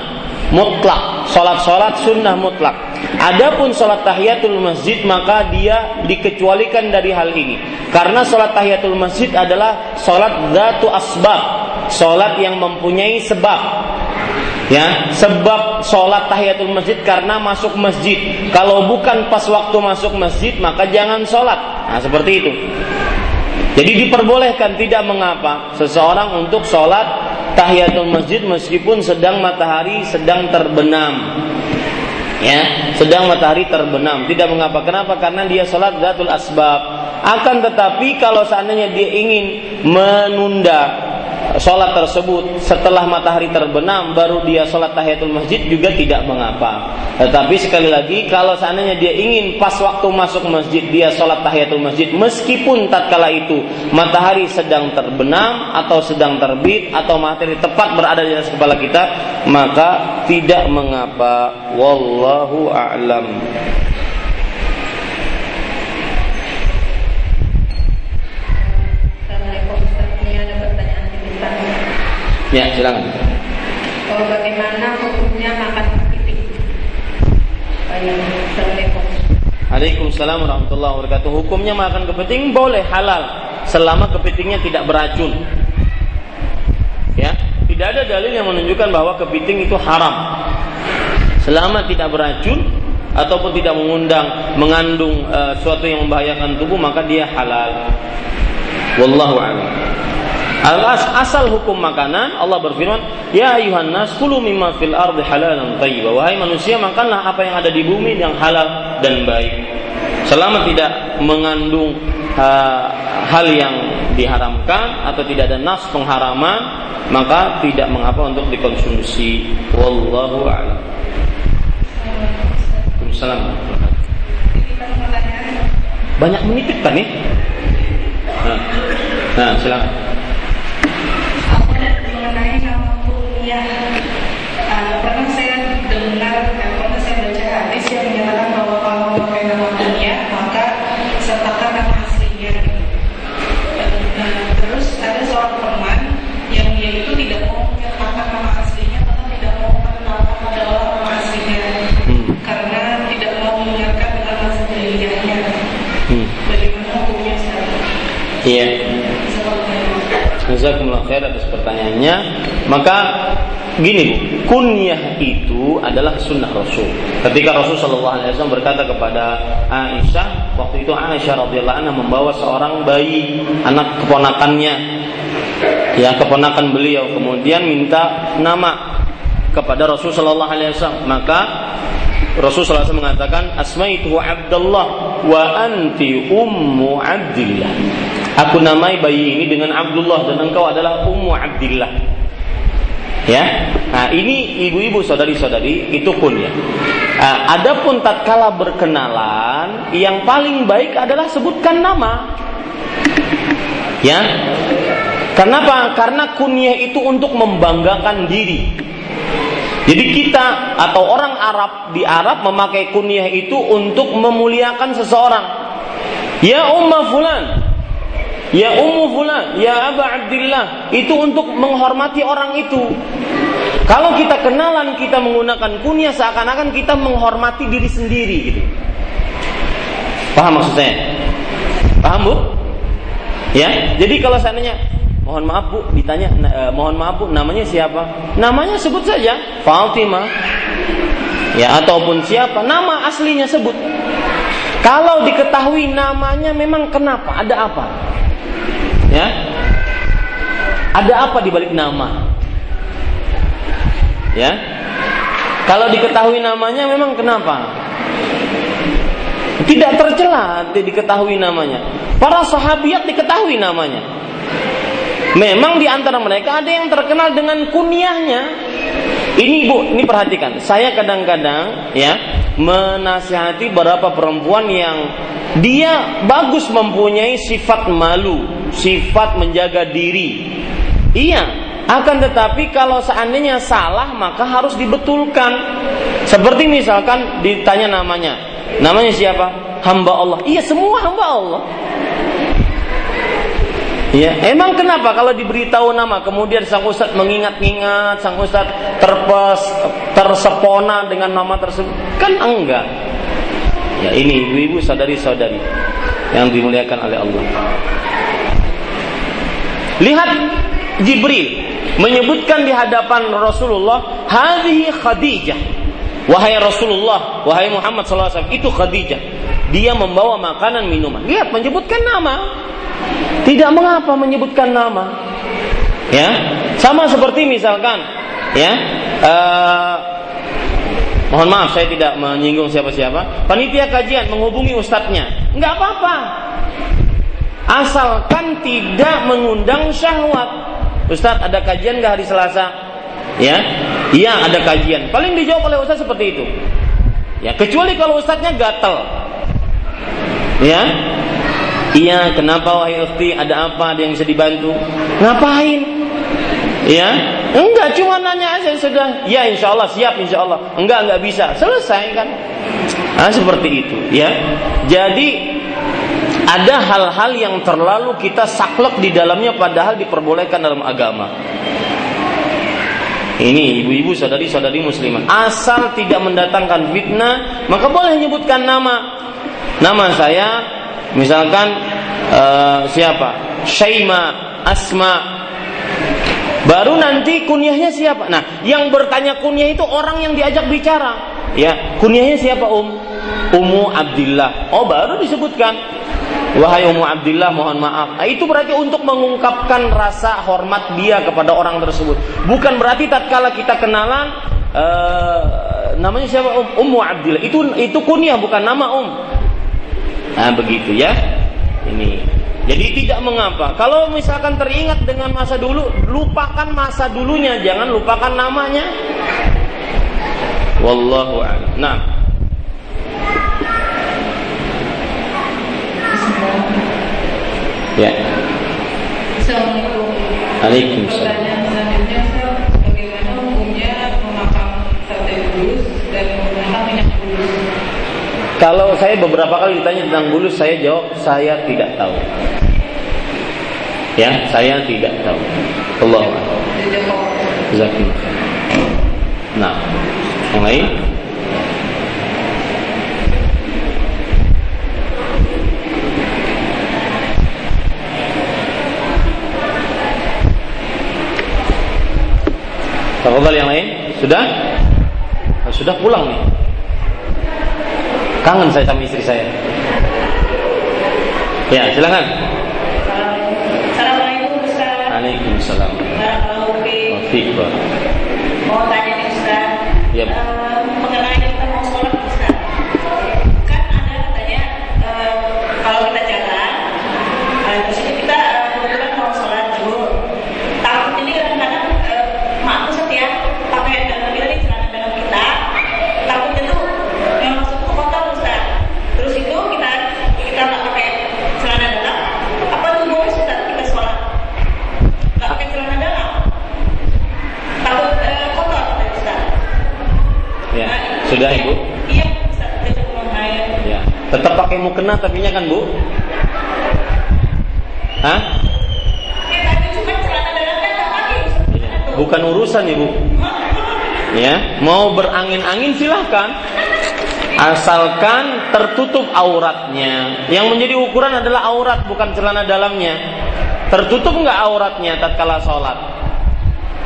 mutlak. Sholat-sholat sunnah mutlak. Adapun sholat tahiyatul masjid maka dia dikecualikan dari hal ini. Karena sholat tahiyatul masjid adalah sholat datu asbab sholat yang mempunyai sebab Ya, sebab sholat tahiyatul masjid karena masuk masjid. Kalau bukan pas waktu masuk masjid, maka jangan sholat. Nah, seperti itu. Jadi diperbolehkan tidak mengapa seseorang untuk sholat tahiyatul masjid meskipun sedang matahari sedang terbenam. Ya, sedang matahari terbenam. Tidak mengapa. Kenapa? Karena dia sholat datul asbab. Akan tetapi kalau seandainya dia ingin menunda sholat tersebut setelah matahari terbenam baru dia sholat tahiyatul masjid juga tidak mengapa. Tetapi sekali lagi kalau seandainya dia ingin pas waktu masuk masjid dia sholat tahiyatul masjid meskipun tatkala itu matahari sedang terbenam atau sedang terbit atau matahari tepat berada di atas kepala kita maka tidak mengapa. Wallahu a'lam. Ya, silakan. Oh, bagaimana hukumnya makan kepiting? Assalamualaikum. Waalaikumsalam warahmatullahi wabarakatuh. Hukumnya makan kepiting boleh halal selama kepitingnya tidak beracun. Ya, tidak ada dalil yang menunjukkan bahwa kepiting itu haram. Selama tidak beracun ataupun tidak mengundang mengandung uh, suatu yang membahayakan tubuh maka dia halal. Wallahu a'lam. Alas asal hukum makanan Allah berfirman, "Ya ayuhan nas kulu mimma fil ardi halalan thayyiba." Wahai manusia, makanlah apa yang ada di bumi yang halal dan baik. Selama tidak mengandung uh, hal yang diharamkan atau tidak ada nas pengharaman, maka tidak mengapa untuk dikonsumsi. Wallahu a'lam. Waalaikumsalam. Banyak menitipkan nih. Nah, nah silakan. Ya uh, pernah saya dengar dan pernah saya baca hadis yang menyatakan bahwa kalau memakai nama maka sertakan nama aslinya uh, terus ada seorang teman yang dia itu tidak mau menyertakan nama aslinya karena tidak mau mengenalkan adalah nama aslinya hmm. karena tidak mau mengingatkan dengan masa jahiliyahnya hmm. bagaimana hukumnya Iya. Jazakumullah khair atas pertanyaannya. Maka gini Bu, kunyah itu adalah sunnah Rasul. Ketika Rasul Shallallahu Alaihi Wasallam berkata kepada Aisyah, waktu itu Aisyah radhiyallahu anha membawa seorang bayi, anak keponakannya, ya keponakan beliau, kemudian minta nama kepada Rasul Shallallahu Alaihi Wasallam. Maka Rasul SAW mengatakan Asmaitu Abdullah wa anti ummu Abdillah Aku namai bayi ini dengan Abdullah dan engkau adalah ummu Abdillah Ya, nah ini ibu-ibu saudari-saudari itu pun ya. Nah, adapun tatkala berkenalan, yang paling baik adalah sebutkan nama. Ya, kenapa? Karena kunyah itu untuk membanggakan diri. Jadi kita atau orang Arab di Arab memakai kunyah itu untuk memuliakan seseorang. Ya Umma Fulan, Ya Ummu Fulan, Ya Aba Abdillah, itu untuk menghormati orang itu. Kalau kita kenalan, kita menggunakan kunyah seakan-akan kita menghormati diri sendiri gitu. Paham maksud saya? Paham Bu? Ya, jadi kalau seandainya mohon maaf Bu ditanya eh, mohon maaf Bu namanya siapa? Namanya sebut saja Fatimah. Ya ataupun siapa? Nama aslinya sebut. Kalau diketahui namanya memang kenapa? Ada apa? Ya. Ada apa di balik nama? Ya. Kalau diketahui namanya memang kenapa? Tidak tercela diketahui namanya. Para sahabiat diketahui namanya. Memang di antara mereka ada yang terkenal dengan kunyahnya. Ini Bu, ini perhatikan. Saya kadang-kadang ya menasihati beberapa perempuan yang dia bagus mempunyai sifat malu, sifat menjaga diri. Iya, akan tetapi kalau seandainya salah maka harus dibetulkan. Seperti misalkan ditanya namanya. Namanya siapa? Hamba Allah. Iya, semua hamba Allah. Ya, emang kenapa kalau diberitahu nama kemudian sang ustadz mengingat-ingat, sang ustadz terpes, tersepona dengan nama tersebut? Kan enggak. Ya ini ibu-ibu saudari-saudari yang dimuliakan oleh Allah. Lihat Jibril menyebutkan di hadapan Rasulullah, "Hadhihi Khadijah." Wahai Rasulullah, wahai Muhammad SAW, itu Khadijah. Dia membawa makanan minuman. Lihat menyebutkan nama. Tidak mengapa menyebutkan nama. Ya, sama seperti misalkan, ya, uh, mohon maaf saya tidak menyinggung siapa-siapa. Panitia kajian menghubungi ustadznya, nggak apa-apa asalkan tidak mengundang syahwat. Ustadz ada kajian nggak hari Selasa? Ya, iya ada kajian. Paling dijawab oleh Ustadz seperti itu. Ya, kecuali kalau Ustadznya gatel. Ya, iya kenapa wahai ukti ada apa ada yang bisa dibantu? Ngapain? Ya, enggak cuma nanya aja sudah. Ya insya Allah siap insya Allah. Enggak enggak bisa selesai kan? Nah, seperti itu ya. Jadi ada hal-hal yang terlalu kita saklek di dalamnya padahal diperbolehkan dalam agama. Ini ibu-ibu saudari-saudari muslimah. Asal tidak mendatangkan fitnah, maka boleh menyebutkan nama. Nama saya misalkan uh, siapa? Syaima, Asma. Baru nanti kunyahnya siapa? Nah, yang bertanya kunyah itu orang yang diajak bicara. Ya, kunyahnya siapa, Um? Ummu Abdillah. Oh, baru disebutkan. Wahai Ummu Abdillah mohon maaf. Nah, itu berarti untuk mengungkapkan rasa hormat dia kepada orang tersebut. Bukan berarti tatkala kita kenalan uh, namanya siapa Um Ummu Abdillah. Itu itu kunyah bukan nama Um. Nah, begitu ya. Ini. Jadi tidak mengapa. Kalau misalkan teringat dengan masa dulu, lupakan masa dulunya, jangan lupakan namanya. Wallahu a'lam. Nah. Ya. Assalamualaikum. Waalaikumsalam. Kalau saya beberapa kali ditanya tentang bulus, saya jawab saya tidak tahu. Ya, saya tidak tahu. Allah. Nah, yang lain? Tafadhal yang lain? Sudah? Sudah pulang nih. Kangen saya sama istri saya. Ya, silakan. Assalamualaikum Ustaz. Waalaikumsalam. Waalaikumsalam. Mau tanya nih Ustaz. Ya. Uh, mengenai kita mau sholat Ustaz. Kan ada katanya uh, kalau kita jalan, uh, terus itu kita uh, kebetulan mau sholat zuhur. Takut ini kadang-kadang uh, maaf Ustaz ya, pakai dalam kita nih celana dalam kita. Takutnya tuh yang masuk ke kotor Ustaz. Terus itu kita kita nggak pakai celana dalam, apa tuh boleh Ustaz kita sholat? Nggak pakai celana dalam. Takut uh, kotor Ustaz. Ya, sudah Ibu? Iya, Ustaz, kita menghayal. Ya. Tetap pakai mukena tapi kan, Bu? Hah? Ya, tadi cuma celana dalam kan nggak pakai, Ustaz. Ya. Bukan urusan Ibu. Ya, mau berangin-angin silahkan. Asalkan tertutup auratnya. Yang menjadi ukuran adalah aurat bukan celana dalamnya. Tertutup nggak auratnya tatkala sholat?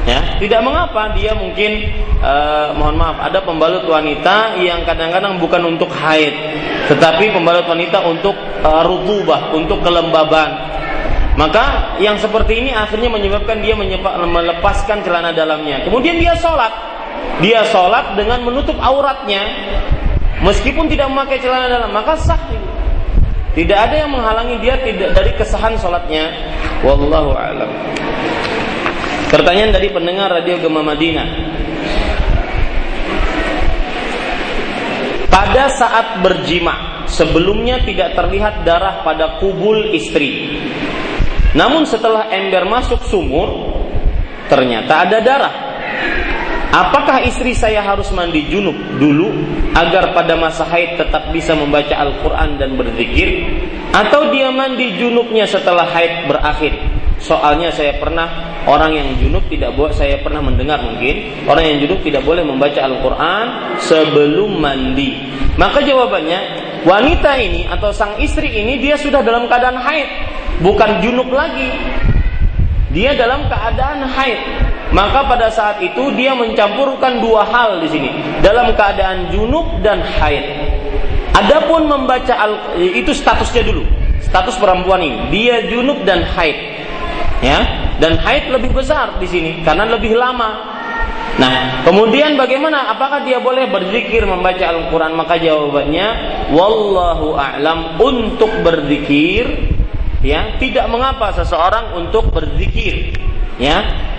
Ya, tidak mengapa dia mungkin eh, mohon maaf ada pembalut wanita yang kadang-kadang bukan untuk haid, tetapi pembalut wanita untuk eh, rutubah, untuk kelembaban. Maka yang seperti ini akhirnya menyebabkan dia menyepa- melepaskan celana dalamnya. Kemudian dia sholat, dia sholat dengan menutup auratnya, meskipun tidak memakai celana dalam, maka sah. Tidak ada yang menghalangi dia tidak dari kesahan sholatnya. Wallahu a'lam. Pertanyaan dari pendengar Radio Gema Madinah. Pada saat berjima, sebelumnya tidak terlihat darah pada kubul istri. Namun setelah ember masuk sumur, ternyata ada darah. Apakah istri saya harus mandi junub dulu agar pada masa haid tetap bisa membaca Al-Quran dan berzikir? Atau dia mandi junubnya setelah haid berakhir? Soalnya saya pernah orang yang junub tidak boleh saya pernah mendengar mungkin orang yang junub tidak boleh membaca Al-Qur'an sebelum mandi. Maka jawabannya wanita ini atau sang istri ini dia sudah dalam keadaan haid, bukan junub lagi. Dia dalam keadaan haid. Maka pada saat itu dia mencampurkan dua hal di sini, dalam keadaan junub dan haid. Adapun membaca al itu statusnya dulu, status perempuan ini, dia junub dan haid ya? Dan haid lebih besar di sini karena lebih lama. Nah kemudian bagaimana? Apakah dia boleh berzikir membaca Al-Quran? Maka jawabannya wallahu a'lam untuk berzikir ya tidak mengapa seseorang untuk berzikir ya.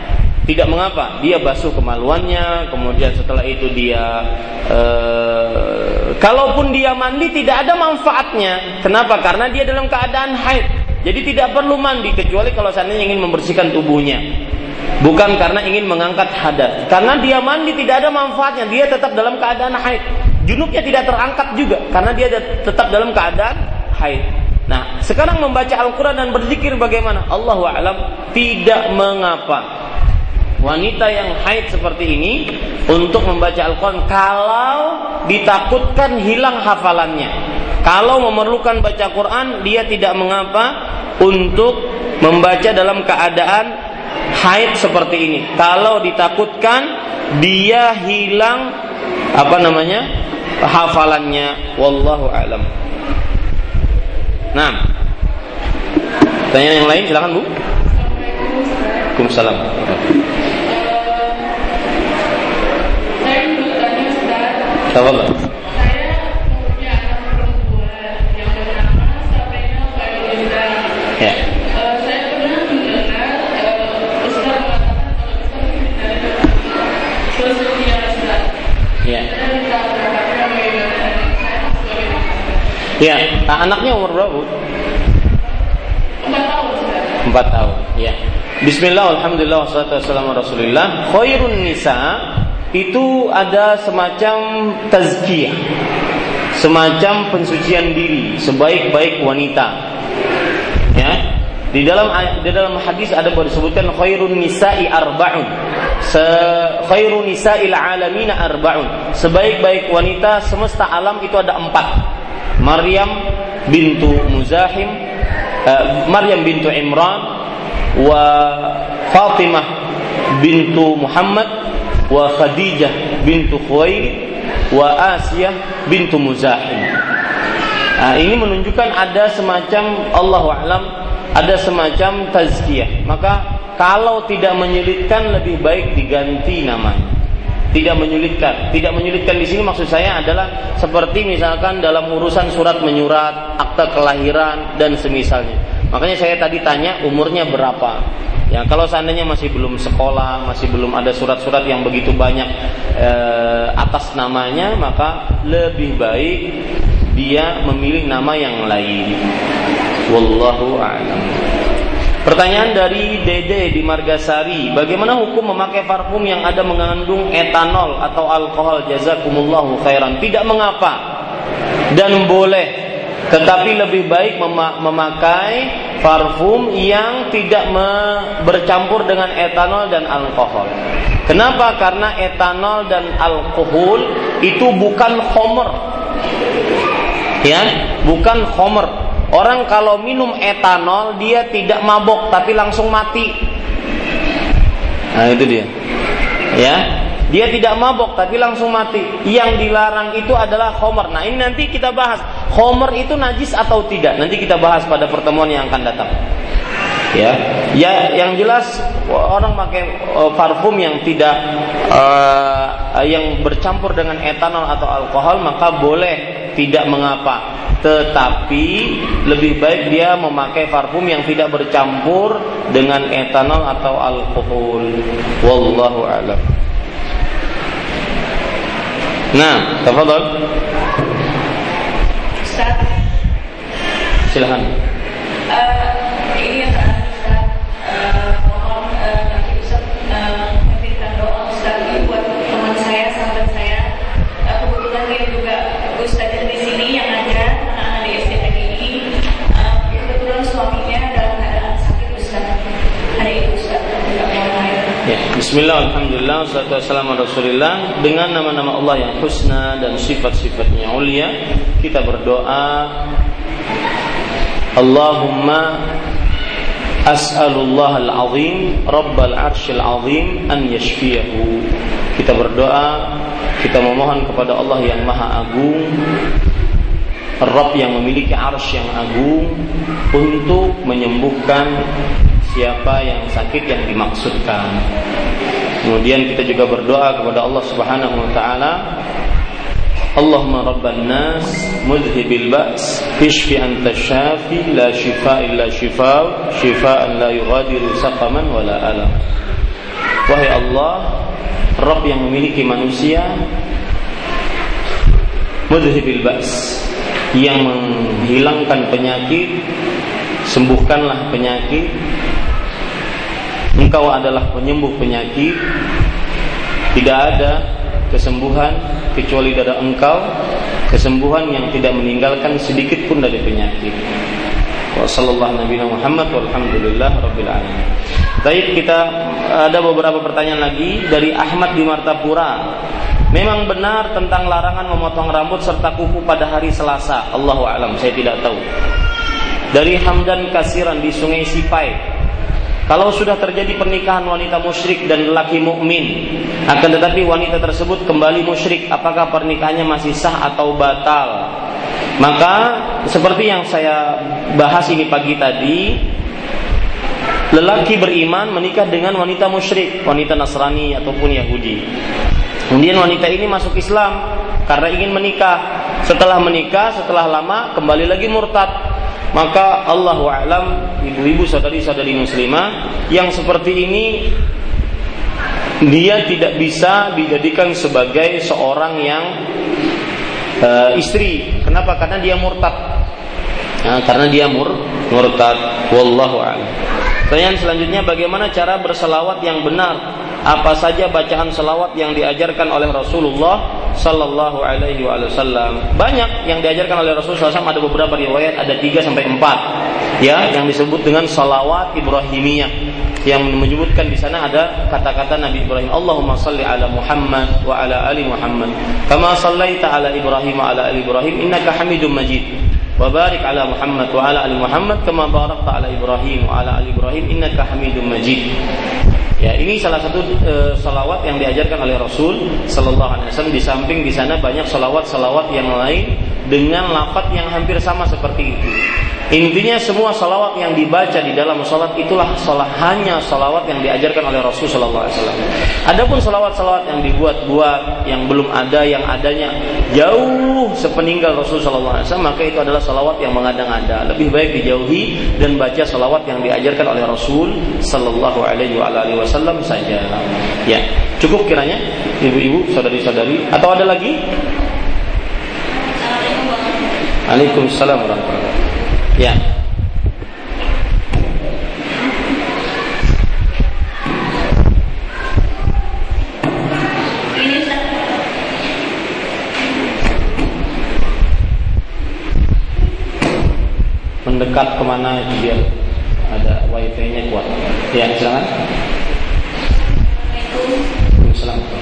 Tidak mengapa. Dia basuh kemaluannya kemudian setelah itu dia eh, kalaupun dia mandi tidak ada manfaatnya. Kenapa? Karena dia dalam keadaan haid jadi tidak perlu mandi kecuali kalau seandainya ingin membersihkan tubuhnya. Bukan karena ingin mengangkat hadas. Karena dia mandi tidak ada manfaatnya, dia tetap dalam keadaan haid. Junubnya tidak terangkat juga karena dia tetap dalam keadaan haid. Nah, sekarang membaca Al-Quran dan berzikir bagaimana? Allah alam tidak mengapa. Wanita yang haid seperti ini untuk membaca Al-Quran kalau ditakutkan hilang hafalannya. Kalau memerlukan baca Quran, dia tidak mengapa untuk membaca dalam keadaan haid seperti ini. Kalau ditakutkan dia hilang apa namanya hafalannya, wallahu alam. Nah, tanya yang lain silakan bu. Waalaikumsalam. Tafadhol. Ya. Ya. Ya, nah, anaknya umur berapa, Bu? Empat tahun. Empat tahun. Ya. Bismillah, Alhamdulillah, wassalatu wassalamu rasulillah. Khairun nisa itu ada semacam tazkiyah, semacam pensucian diri, sebaik-baik wanita. Ya, di dalam di dalam hadis ada disebutkan khairun nisa'i arba'un. Se khairun nisa'il alamin arba'un. Sebaik-baik wanita semesta alam itu ada empat. Maryam bintu Muzahim, uh, Maryam bintu Imran, wa Fatimah bintu Muhammad, wa Khadijah bintu Khuwailid, wa Asiyah bintu Muzahim. Nah, ini menunjukkan ada semacam Allah alam ada semacam tazkiyah. Maka kalau tidak menyulitkan lebih baik diganti namanya. Tidak menyulitkan. Tidak menyulitkan di sini maksud saya adalah seperti misalkan dalam urusan surat menyurat, akta kelahiran dan semisalnya. Makanya saya tadi tanya umurnya berapa. Ya, kalau seandainya masih belum sekolah, masih belum ada surat-surat yang begitu banyak eh, atas namanya, maka lebih baik dia memilih nama yang lain. Wallahu a'lam. Pertanyaan dari Dede di Margasari, bagaimana hukum memakai parfum yang ada mengandung etanol atau alkohol? Jazakumullahu khairan. Tidak mengapa dan boleh, tetapi lebih baik memakai parfum yang tidak bercampur dengan etanol dan alkohol. Kenapa? Karena etanol dan alkohol itu bukan homer. Ya, bukan homer Orang kalau minum etanol dia tidak mabok tapi langsung mati. Nah itu dia. Ya, dia tidak mabok tapi langsung mati. Yang dilarang itu adalah homer. Nah ini nanti kita bahas. Homer itu najis atau tidak? Nanti kita bahas pada pertemuan yang akan datang. Ya, ya yang jelas orang pakai uh, parfum yang tidak uh, yang bercampur dengan etanol atau alkohol maka boleh tidak mengapa tetapi lebih baik dia memakai parfum yang tidak bercampur dengan etanol atau alkohol. Wallahu a'lam. Nah, tafadhol. Silahkan. Bismillah, Alhamdulillah, wassalamu Rasulillah. Dengan nama-nama Allah yang husna dan sifat-sifatnya ulia Kita berdoa. Allahumma As'alullah al-azim Rabbal arshil azim An yashfiyahu. Kita berdoa Kita memohon kepada Allah yang maha agung Rabb yang memiliki arsh yang agung Untuk menyembuhkan siapa yang sakit yang dimaksudkan. Kemudian kita juga berdoa kepada Allah Subhanahu wa taala Allahumma rabban nas mudhibil ba's ishfi anta syafi la shifa illa shifa shifaan la yughadiru saqaman wala alam. Wahai Allah Rabb yang memiliki manusia mudhibil ba's yang menghilangkan penyakit sembuhkanlah penyakit Engkau adalah penyembuh penyakit Tidak ada kesembuhan kecuali dari engkau Kesembuhan yang tidak meninggalkan sedikit pun dari penyakit Wassalamualaikum warahmatullahi wabarakatuh Rabbil alamin Baik, kita ada beberapa pertanyaan lagi dari Ahmad di Martapura. Memang benar tentang larangan memotong rambut serta kuku pada hari Selasa. Allahu a'lam, saya tidak tahu. Dari Hamdan Kasiran di Sungai Sipai. Kalau sudah terjadi pernikahan wanita musyrik dan lelaki mukmin, akan tetapi wanita tersebut kembali musyrik, apakah pernikahannya masih sah atau batal? Maka seperti yang saya bahas ini pagi tadi, lelaki beriman menikah dengan wanita musyrik, wanita Nasrani ataupun Yahudi. Kemudian wanita ini masuk Islam karena ingin menikah. Setelah menikah, setelah lama kembali lagi murtad. Maka Allah alam ibu-ibu saudari-saudari muslimah yang seperti ini dia tidak bisa dijadikan sebagai seorang yang uh, istri. Kenapa? Karena dia murtad. Nah, karena dia mur murtad. Wallahu a'lam. Pertanyaan selanjutnya bagaimana cara berselawat yang benar? Apa saja bacaan selawat yang diajarkan oleh Rasulullah Sallallahu Alaihi Wasallam? Banyak yang diajarkan oleh Rasulullah SAW ada beberapa riwayat ada 3 sampai 4 ya yang disebut dengan salawat Ibrahimiyah yang menyebutkan di sana ada kata-kata Nabi Ibrahim Allahumma salli ala Muhammad wa ala ali Muhammad kama sallaita ala Ibrahim wa ala ali Ibrahim innaka Hamidum Majid wa barik ala Muhammad wa ala ali Muhammad kama barakta ala Ibrahim wa ala ali Ibrahim innaka Hamidum Majid. Ya, ini salah satu e, salawat yang diajarkan oleh Rasul Sallallahu Alaihi Wasallam. Di samping di sana banyak salawat-salawat yang lain dengan lafat yang hampir sama seperti itu. Intinya semua salawat yang dibaca di dalam salat itulah salah hanya salawat yang diajarkan oleh Rasul Sallallahu Alaihi Wasallam. Adapun salawat-salawat yang dibuat-buat yang belum ada yang adanya jauh sepeninggal Rasul Sallallahu Alaihi Wasallam maka itu adalah salawat yang mengada-ngada. Lebih baik dijauhi dan baca salawat yang diajarkan oleh Rasul Sallallahu Alaihi Wasallam saja. Ya, cukup kiranya ibu-ibu, saudari-saudari atau ada lagi? Waalaikumsalam warahmatullahi wabarakatuh. Ya. Mendekat ke mana biar ada wifi-nya kuat. Ya, silakan. Assalamualaikum.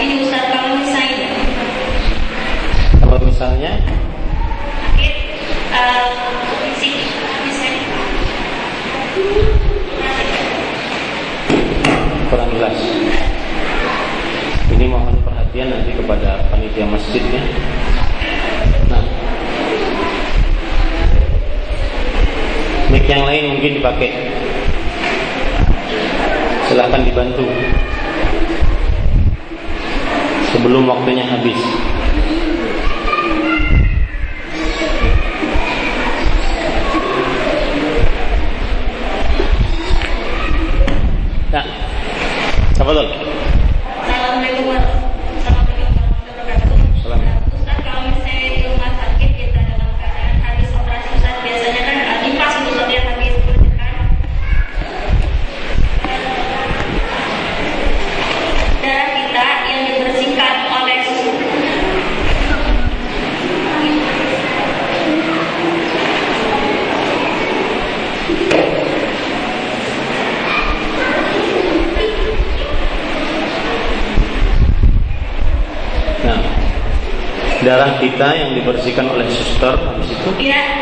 Ini Ustaz kalau misalnya Kalau misalnya kurang jelas. Ini mohon perhatian nanti kepada panitia masjidnya. Nah, mic yang lain mungkin dipakai. Silahkan dibantu sebelum waktunya habis. Darah kita yang dibersihkan oleh suster habis itu Iya,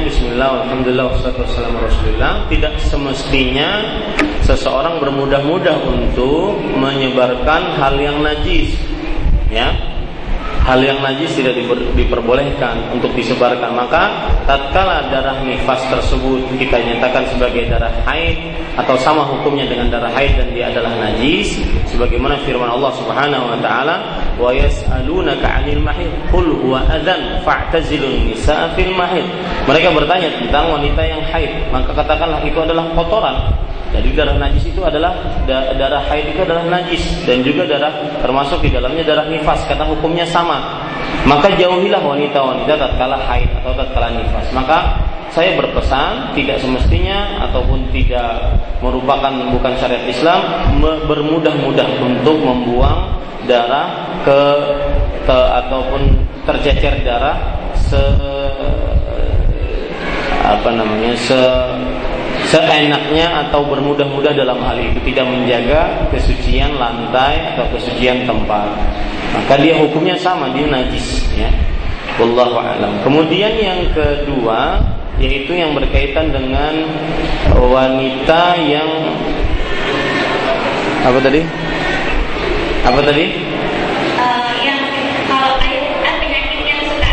Bismillah, Alhamdulillah, Wassalatu wassalamu Rasulullah Tidak semestinya seseorang bermudah-mudah untuk menyebarkan hal yang najis Ya, hal yang najis tidak diperbolehkan untuk disebarkan. Maka tatkala darah nifas tersebut kita nyatakan sebagai darah haid atau sama hukumnya dengan darah haid dan dia adalah najis sebagaimana firman Allah Subhanahu wa taala wa yas'alunaka 'anil mahid qul huwa adzan fa'tazilun nisaa fil mahid mereka bertanya tentang wanita yang haid maka katakanlah itu adalah kotoran jadi darah najis itu adalah darah haid itu adalah najis dan juga darah termasuk di dalamnya darah nifas karena hukumnya sama. Maka jauhilah wanita-wanita tatkala haid atau tatkala nifas. Maka saya berpesan tidak semestinya ataupun tidak merupakan bukan syariat Islam bermudah-mudah untuk membuang darah ke, ke ataupun tercecer darah se apa namanya se seenaknya atau bermudah-mudah dalam hal itu tidak menjaga kesucian lantai atau kesucian tempat maka dia hukumnya sama dia najis ya. Wallahu alam. Kemudian yang kedua yaitu yang berkaitan dengan wanita yang apa tadi? Apa tadi? Uh, yang kalau penyakit yang suka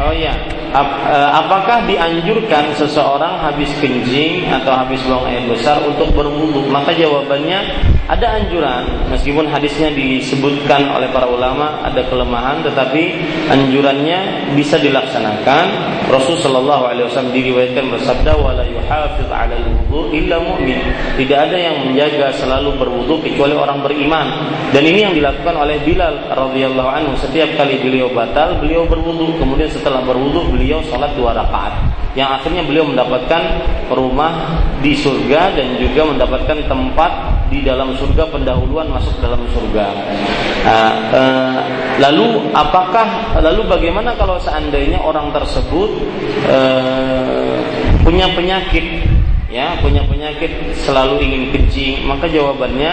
oh ya Eh, apakah dianjurkan seseorang habis kencing atau habis buang air besar untuk berwudu? Maka jawabannya ada anjuran meskipun hadisnya disebutkan oleh para ulama ada kelemahan tetapi anjurannya bisa dilaksanakan. Rasul Shallallahu alaihi wasallam diriwayatkan bersabda wala yuhafiz 'ala wudu illa mu'min. Tidak ada yang menjaga selalu berwudu kecuali orang beriman. Dan ini yang dilakukan oleh Bilal radhiyallahu anhu setiap kali beliau batal beliau berwudu kemudian setelah berwudu beliau sholat dua rakaat yang akhirnya beliau mendapatkan rumah di surga dan juga mendapatkan tempat di dalam surga pendahuluan masuk dalam surga. Nah, eh, lalu apakah lalu bagaimana kalau seandainya orang tersebut eh, punya penyakit ya punya penyakit selalu ingin kencing maka jawabannya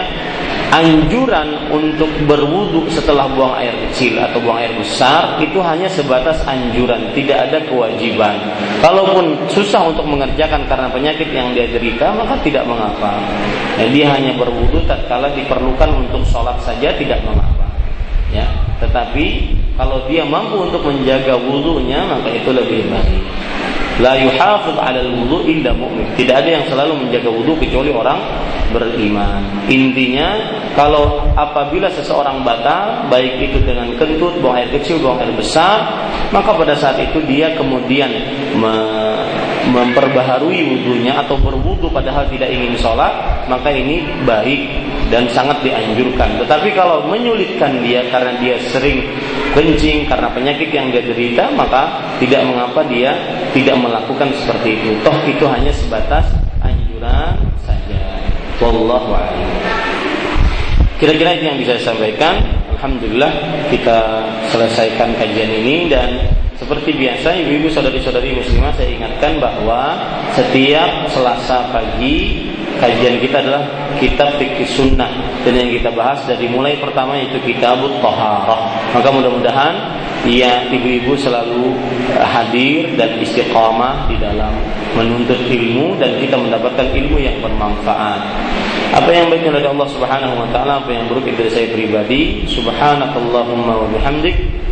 anjuran untuk berwudu setelah buang air kecil atau buang air besar itu hanya sebatas anjuran, tidak ada kewajiban. Kalaupun susah untuk mengerjakan karena penyakit yang dia derita, maka tidak mengapa. Ya, dia hanya berwudu tatkala diperlukan untuk sholat saja tidak mengapa. Ya, tetapi kalau dia mampu untuk menjaga wudhunya maka itu lebih baik. La yuhafidh 'ala al-wudu illa mu'min. Tidak ada yang selalu menjaga wudu kecuali orang beriman. Intinya kalau apabila seseorang batal baik itu dengan kentut, buang air kecil, buang air besar, maka pada saat itu dia kemudian memperbaharui wudhunya atau berwudhu padahal tidak ingin sholat, maka ini baik dan sangat dianjurkan. Tetapi kalau menyulitkan dia karena dia sering kencing karena penyakit yang dia derita, maka tidak mengapa dia tidak melakukan seperti itu. Toh itu hanya sebatas anjuran saja. Wallahu a'lam. Kira-kira itu yang bisa saya sampaikan. Alhamdulillah kita selesaikan kajian ini dan seperti biasa ibu-ibu saudari-saudari muslimah saya ingatkan bahwa setiap Selasa pagi kajian kita adalah kitab fikih sunnah dan yang kita bahas dari mulai pertama yaitu kitab toharoh maka mudah-mudahan ya ibu-ibu selalu eh, hadir dan istiqamah di dalam menuntut ilmu dan kita mendapatkan ilmu yang bermanfaat. Apa yang baik dari Allah Subhanahu wa taala, apa yang buruk dari saya pribadi. Subhanakallahumma wa bihamdik